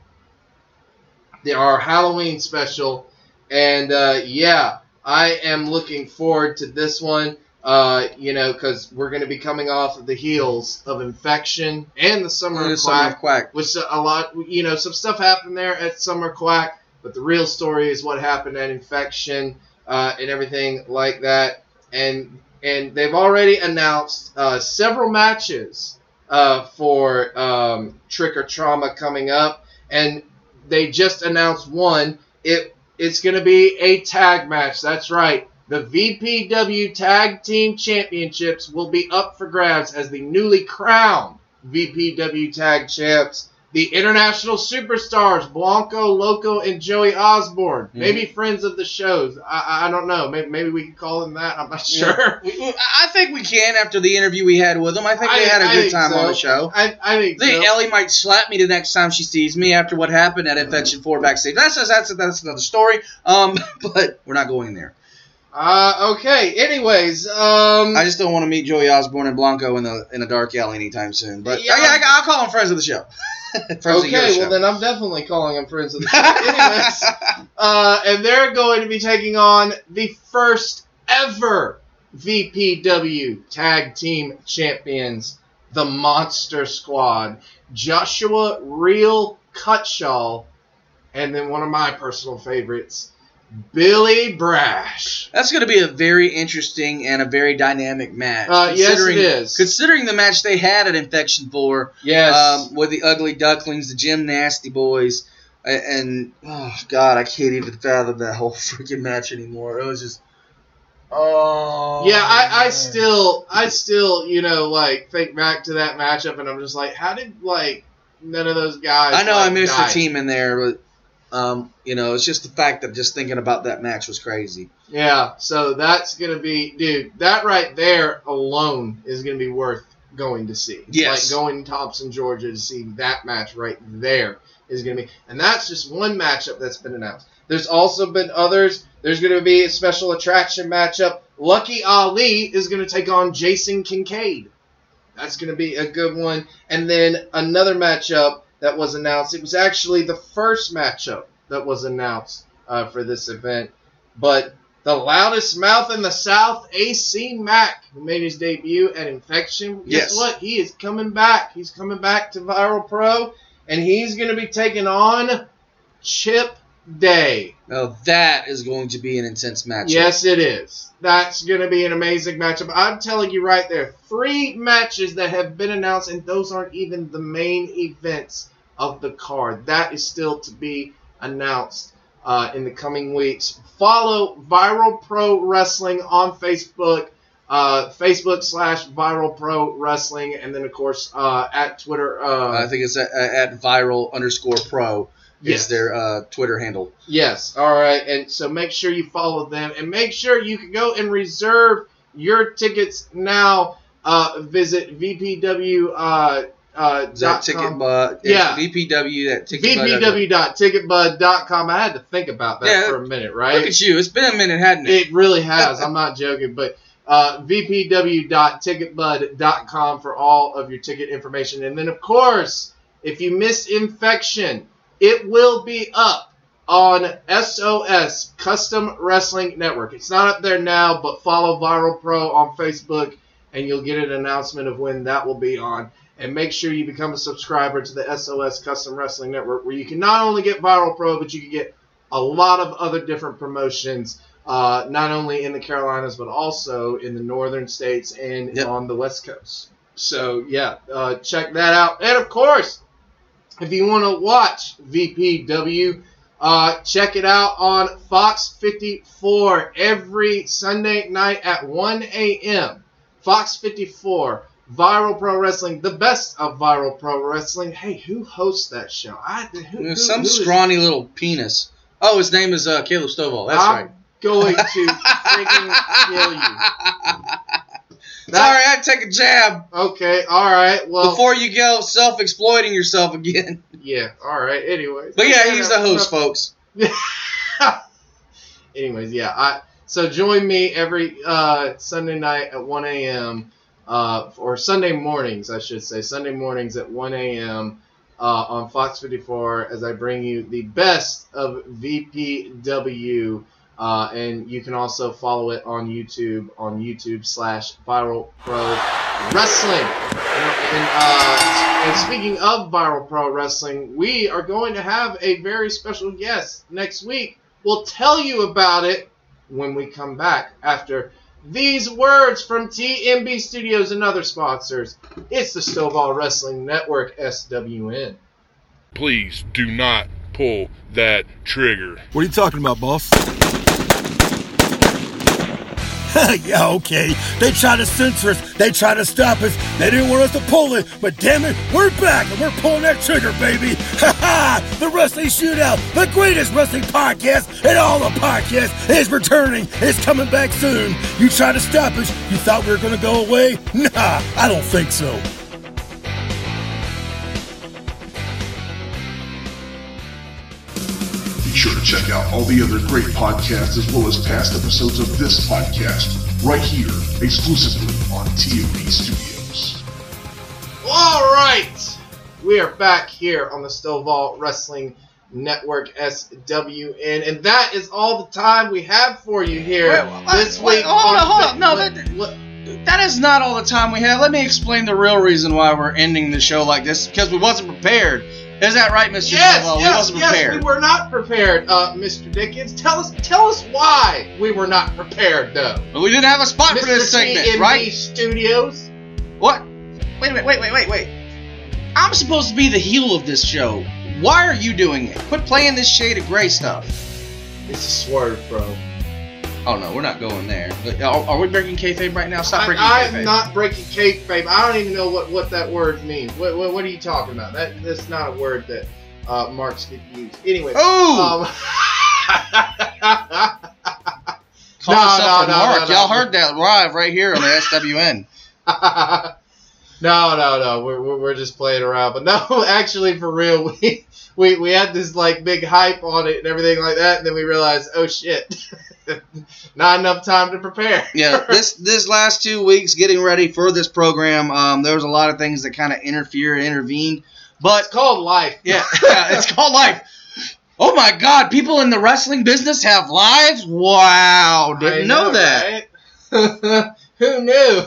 they are halloween special. And uh, yeah i am looking forward to this one uh, you know because we're going to be coming off of the heels of infection and the summer
The
of
Summer
quack
of Quack.
which a lot you know some stuff happened there at summer quack but the real story is what happened at infection uh, and everything like that. And and they've already announced uh, several matches uh, for um, trick or trauma coming up. And they just announced one it it's going to be a tag match that's right the VPW Tag Team Championships will be up for grabs as the newly crowned VPW Tag Champs. The international superstars Blanco, Loco, and Joey Osborne. Maybe friends of the shows. I, I- I don't know. Maybe, maybe we could call them that. I'm not sure.
We- I think we can after the interview we had with them. I think they had a
I
good time
so.
on the show.
I, I think
I think
so.
Ellie might slap me the next time she sees me after what happened at Infection 4 backstage. That's that's that's another story. Um, [LAUGHS] but we're not going there.
Uh, okay. Anyways, um,
I just don't want to meet Joey Osborne and Blanco in the in a dark alley anytime soon. But
Yeah.
yeah, I, I, will call them friends of the show. [LAUGHS] friends of your
okay.
show.
Well, then I'm definitely calling them friends of the show. [LAUGHS] Anyways, uh, and they're going to be taking on the first ever VPW Tag Team Champions, the Monster Squad, Joshua Real Cutshaw, and then one of my personal favorites, Billy Brash.
That's going to be a very interesting and a very dynamic match.
Uh, yes, it
considering- the match they had at Infection 4
Yes.
um, with the Ugly Ducklings, the Gym Nasty Boys, a- and, oh, God, I can't even fathom that whole [LAUGHS] freaking match anymore. It was just. Oh.
yeah, I, I still, I still, you know, like think back to that matchup, and I'm just like, how did like none of those guys?
I know I missed
die?
the team in there, but. Um, you know, it's just the fact that just thinking about that match was crazy.
Yeah, so that's gonna be, dude. That right there alone is gonna be worth going to see.
Yes.
like going to Thompson, Georgia, to see that match right there is gonna be, and that's just one matchup that's been announced. There's also been others. There's gonna be a special attraction matchup. Lucky Ali is gonna take on Jason Kincaid. That's gonna be a good one. And then another matchup that was announced. It was actually the first matchup that was announced uh, for this event, but the loudest mouth in the South, AC Mack, who made his debut at Infection. Guess
Yes.
what? He is coming back. He's coming back to Viral Pro, and he's going to be taking on Chip Day.
Now that is going to be an intense match.
Yes, it is. That's going to be an amazing matchup. I'm telling you right there, three matches that have been announced, and those aren't even the main events of the card. That is still to be announced uh, in the coming weeks. Follow Viral Pro Wrestling on Facebook. Uh, Facebook slash Viral Pro Wrestling, and then of course uh, at Twitter. Uh,
I think it's at, at viral underscore pro
Yes.
is their uh, Twitter handle.
Yes. All right. And so make sure you follow them and make sure you can go and reserve your tickets now. Uh, visit VPW. Uh,
that
dot
ticket
com.
bud?
Yeah.
VPW. That ticket.
VPW.ticketbud.com. I had to think about that
Yeah.
for a minute, right?
Look at you. It's been a minute, hadn't it?
It really has. I'm not joking, but uh, vpw.ticketbud.com for all of your ticket information. And then, of course, if you miss Infection, it will be up on SOS Custom Wrestling Network. It's not up there now, but follow Viral Pro on Facebook, and you'll get an announcement of when that will be on. And make sure you become a subscriber to the SOS Custom Wrestling Network, where you can not only get Viral Pro, but you can get a lot of other different promotions, uh, not only in the Carolinas, but also in the northern states and
Yep.
on the West Coast. So, yeah, uh, check that out. And of course, if you want to watch VPW, uh, check it out on Fox 54 every Sunday night at 1 a.m. Fox 54, Viral Pro Wrestling, the best of Viral Pro Wrestling. Hey, who hosts that show? I, who, who-
Some
who is-
scrawny little penis. Oh, his name is uh, Caleb Stovall. That's
I'm
right.
going to [LAUGHS] freaking kill you. That- [LAUGHS]
Sorry, I take a jab
Okay, all right. Well,
before you go self-exploiting yourself again. [LAUGHS]
yeah, all right. Anyways,
But yeah, he's the host, folks.
Anyways, yeah. I so join me every uh, Sunday night at 1 a.m. Uh, or Sunday mornings, I should say, Sunday mornings at 1 a.m. Uh, on Fox 54 as I bring you the best of VPW. Uh, and you can also follow it on YouTube on YouTube slash Viral Pro Wrestling. And, uh, and speaking of Viral Pro Wrestling, we are going to have a very special guest next week. We'll tell you about it when we come back after these words from TMB Studios and other sponsors. It's the Stovall Wrestling Network, SWN.
Please do not pull that trigger.
What are you talking about, boss? [LAUGHS] yeah, okay. They try to censor us. They try to stop us. They didn't want us to pull it, but damn it, we're back and we're pulling that trigger, baby. Ha [LAUGHS] ha! The Wrestling Shootout, the greatest wrestling podcast in all the podcasts, is returning. It's coming back soon. You try to stop us. You thought we were going to go away? [LAUGHS] Nah, I don't think so.
Be sure to check out all the other great podcasts as well as past episodes of this podcast right here exclusively on TMB Studios.
All right, we are back here on the Stovall Wrestling Network SWN. And that is all the time we have for you here
Wait,
this
wait,
week.
hold on,
on
hold on. No,
What-
that-
what-
That is not all the time we have. Let me explain the real reason why we're ending the show like this because we wasn't prepared. Is that right, Mr.
Yes,
Snowball? we
yes, yes,
prepared.
we were not prepared, uh, Mr. Dickens. Tell us, tell us why we were not prepared, though.
But we didn't have a spot for this segment, right?
Studios.
What? Wait a minute, wait, wait, wait, wait. I'm supposed to be the heel of this show. Why are you doing it? Quit playing this shade of gray stuff.
It's a swerve, bro.
Oh no, we're not going there. Are, are we breaking kayfabe right now? Stop breaking
I,
kayfabe.
I'm not breaking kayfabe. I don't even know what, what that word means. What, what, what are you talking about? That that's not a word that uh, Marks could use. Anyway.
Oh!
Um, [LAUGHS]
Call
no, no, no,
mark.
no, no.
Y'all heard that live right here on the SWN. [LAUGHS]
no, no, no. We're, we're, we're just playing around. But no, [LAUGHS] actually, for real, we, we we had this like big hype on it and everything like that, and then we realized, oh shit, [LAUGHS] not enough time to prepare. [LAUGHS]
yeah, this this last two weeks getting ready for this program, um, there was a lot of things that kind of interfere and intervened. But
it's called life.
yeah, yeah, it's called life. Oh my God! People in the wrestling business have lives. Wow, didn't
I
know, that.
right? [LAUGHS] Who knew?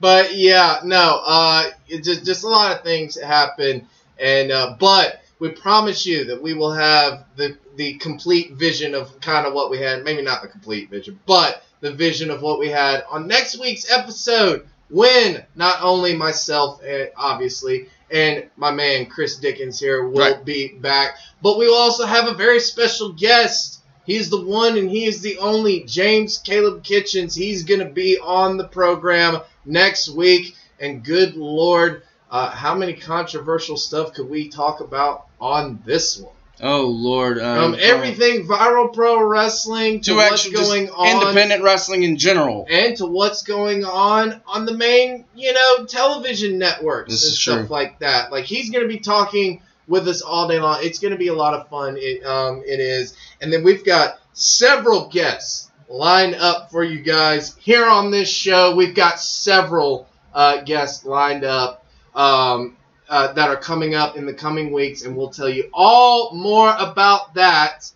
but yeah, no. Uh, it just just a lot of things happen, and uh, but we promise you that we will have the the complete vision of kind of what we had. Maybe not the complete vision, but the vision of what we had on next week's episode. When not only myself, uh, obviously, and my man Chris Dickens here will
Right.
be back, but we will also have a very special guest. He's the one and he is the only James Caleb Kitchens. He's going to be on the program next week. And good Lord, uh, how many controversial stuff could we talk about on this one?
Oh Lord, um,
From everything viral pro wrestling to,
to
what's going on
independent wrestling in general.
and to what's going on on the main, you know, television networks
This
and stuff
true.
like that. Like he's going to be talking with us all day long. It's going to be a lot of fun. It um it is. And then we've got several guests lined up for you guys here on this show. We've got several uh, guests lined up. Um, uh, that are coming up in the coming weeks, and we'll tell you all more about that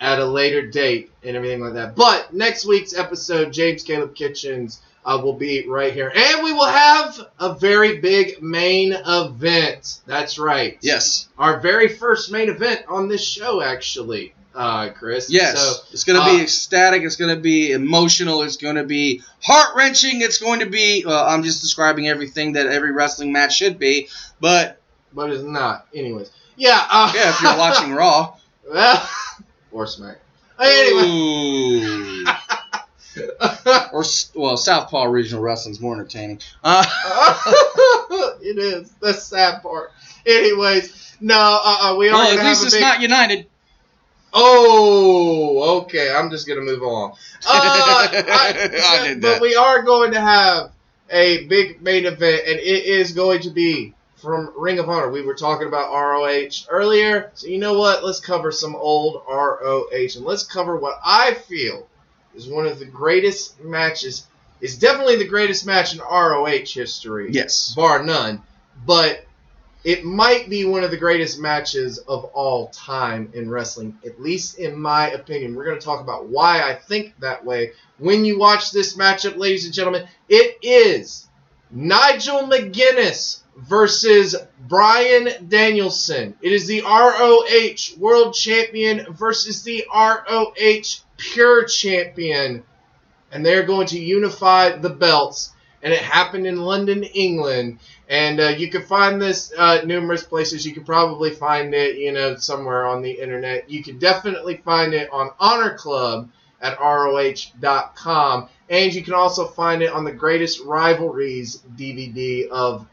at a later date and everything like that. But next week's episode, James Caleb Kitchens uh, will be right here, and we will have a very big main event. That's right.
Yes,
Our very first main event on this show, actually, uh, Chris.
yes.
So,
it's gonna be
uh,
ecstatic. It's gonna be emotional. It's gonna be heart wrenching. It's going to be. Well, I'm just describing everything that every wrestling match should be. But
but it's not. Anyways. Yeah. Uh, [LAUGHS]
yeah, if you're watching Raw. [LAUGHS]
well, or Smack. Anyway. [LAUGHS]
Or well, Southpaw Regional Wrestling's more entertaining. Uh,
it is. That's the sad part. Anyways, no, uh, uh, we are
well,
gonna
at least it's
big.
not United.
Oh, okay. I'm just gonna move on. [LAUGHS] Uh, I, But we are going to have a big main event, and it is going to be from Ring of Honor. We were talking about ROH earlier, so you know what? Let's cover some old ROH, and let's cover what I feel is one of the greatest matches. It's definitely the greatest match in ROH history
Yes.
bar none. But it might be one of the greatest matches of all time in wrestling, at least in my opinion. We're going to talk about why I think that way. When you watch this matchup, ladies and gentlemen, it is Nigel McGuinness versus Bryan Danielson. It is the ROH World Champion versus the ROH Pure Champion. And they're going to unify the belts. And it happened in London, England. And uh, you can find this uh, numerous places. You can probably find it, you know, somewhere on the internet. You can definitely find it on Honor Club at ROH.com. And you can also find it on the Greatest Rivalries DVD of,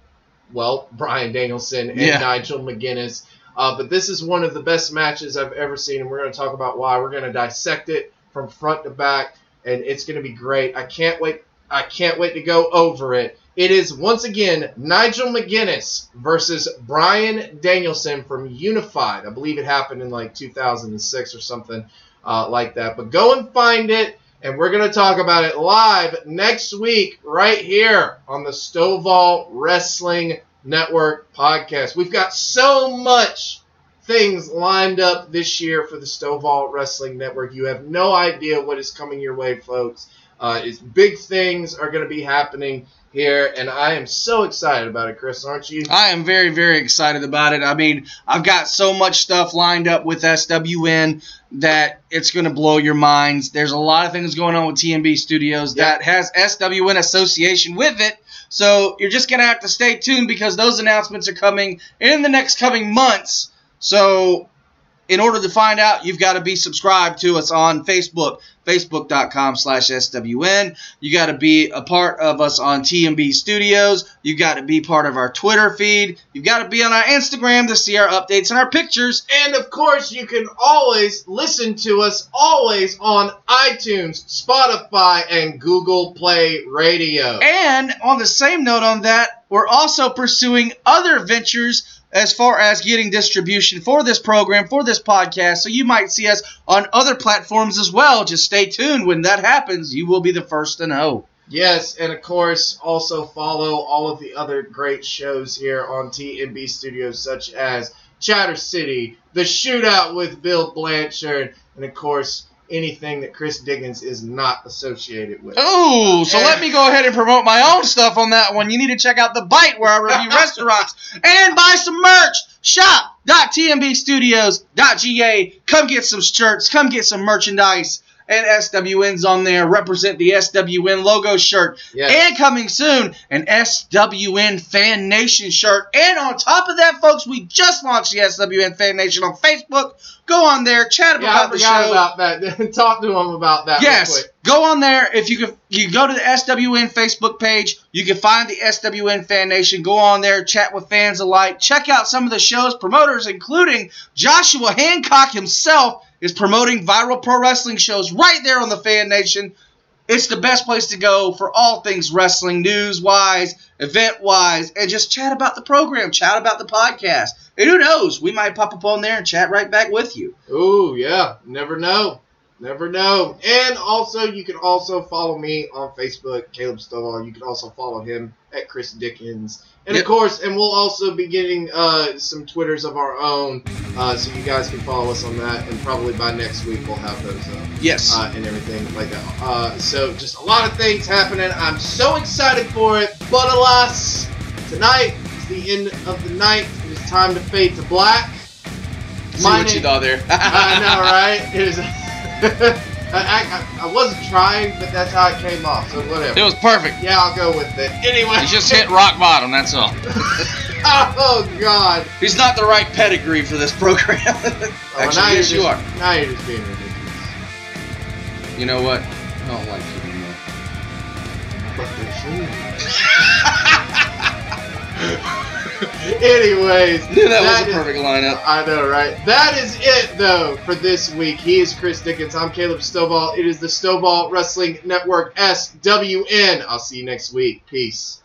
well, Bryan Danielson and
Yeah.
Nigel McGuinness. Uh, but this is one of the best matches I've ever seen, and we're going to talk about why. We're going to dissect it from front to back, and it's going to be great. I can't wait. I can't wait to go over it. It is once again Nigel McGuinness versus Bryan Danielson from Unified. I believe it happened in like 2006 or something uh, like that. But go and find it, and we're going to talk about it live next week right here on the Stovall Wrestling Network podcast. We've got so much things lined up this year for the Stovall Wrestling Network. You have no idea what is coming your way, folks. Uh, it's big things are going to be happening here, and I am so excited about it, Chris. Aren't you?
I am very, very excited about it. I mean, I've got so much stuff lined up with SWN that it's going to blow your minds. There's a lot of things going on with TMB Studios
Yep.
that has SWN association with it. So you're just going to have to stay tuned because those announcements are coming in the next coming months. So in order to find out, you've got to be subscribed to us on Facebook, facebook.com slash SWN. You got to be a part of us on TMB Studios. You got to be part of our Twitter feed. You've got to be on our Instagram to see our updates and our pictures.
And of course, you can always listen to us always on iTunes, Spotify, and Google Play Radio.
And on the same note on that, we're also pursuing other ventures as far as getting distribution for this program, for this podcast. So you might see us on other platforms as well. Just stay tuned. When that happens, you will be the first to know.
Yes, and of course, also follow all of the other great shows here on TMB Studios, such as Chatter City, The Shootout with Bill Blanchard, and of course, anything that Chris Dickens is not associated with.
Oh, so let me go ahead and promote my own stuff on that one. You need to check out The Bite where I review [LAUGHS] restaurants and buy some merch. Shop.tmbstudios.ga. Come get some shirts. Come get some merchandise. And SWN's on there. Represent the SWN logo shirt.
Yes.
And coming soon, an SWN Fan Nation shirt. And on top of that, folks, we just launched the SWN Fan Nation on Facebook. Go on there, chat
Yeah, I
about the
forgot
show.
about that. [LAUGHS] Talk to them about that.
Yes, go on there. If you can, you can go to the SWN Facebook page. You can find the SWN Fan Nation. Go on there, chat with fans alike. Check out some of the show's promoters, including Joshua Hancock himself is promoting viral pro wrestling shows right there on the Fan Nation. It's the best place to go for all things wrestling, news wise, event wise, and just chat about the program, chat about the podcast. And who knows, we might pop up on there and chat right back with you.
Oh, yeah. Never know. Never know. And also, you can also follow me on Facebook, Caleb Stovall. You can also follow him at Chris Dickens. And
Yep.
of course, and we'll also be getting uh, some Twitters of our own, uh, so you guys can follow us on that. And probably by next week, we'll have those up
Yes.
uh, and everything like that. Uh, so just a lot of things happening. I'm so excited for it. But alas, tonight is the end of the night. It is time to fade to black.
See
my
what you
name-
thought there.
I know, [LAUGHS] right? It was. [LAUGHS] I, I, I wasn't trying, but that's how it came off. So whatever.
It was perfect.
yeah, I'll go with it. Anyway.
He just hit rock bottom, that's all. [LAUGHS]
oh God.
He's not the right pedigree for this program. [LAUGHS]
Oh, now
Actually,
you're
yes,
just,
you are.
Now you're just being ridiculous.
You know what? I don't like you anymore.
But they should. [LAUGHS] [LAUGHS] Anyways,
Knew [LAUGHS] that was a
is-
perfect lineup.
I know, right? That is it, though, for this week. He is Chris Dickens. I'm Caleb Stovall. It is the Stovall Wrestling Network SWN. I'll see you next week. Peace.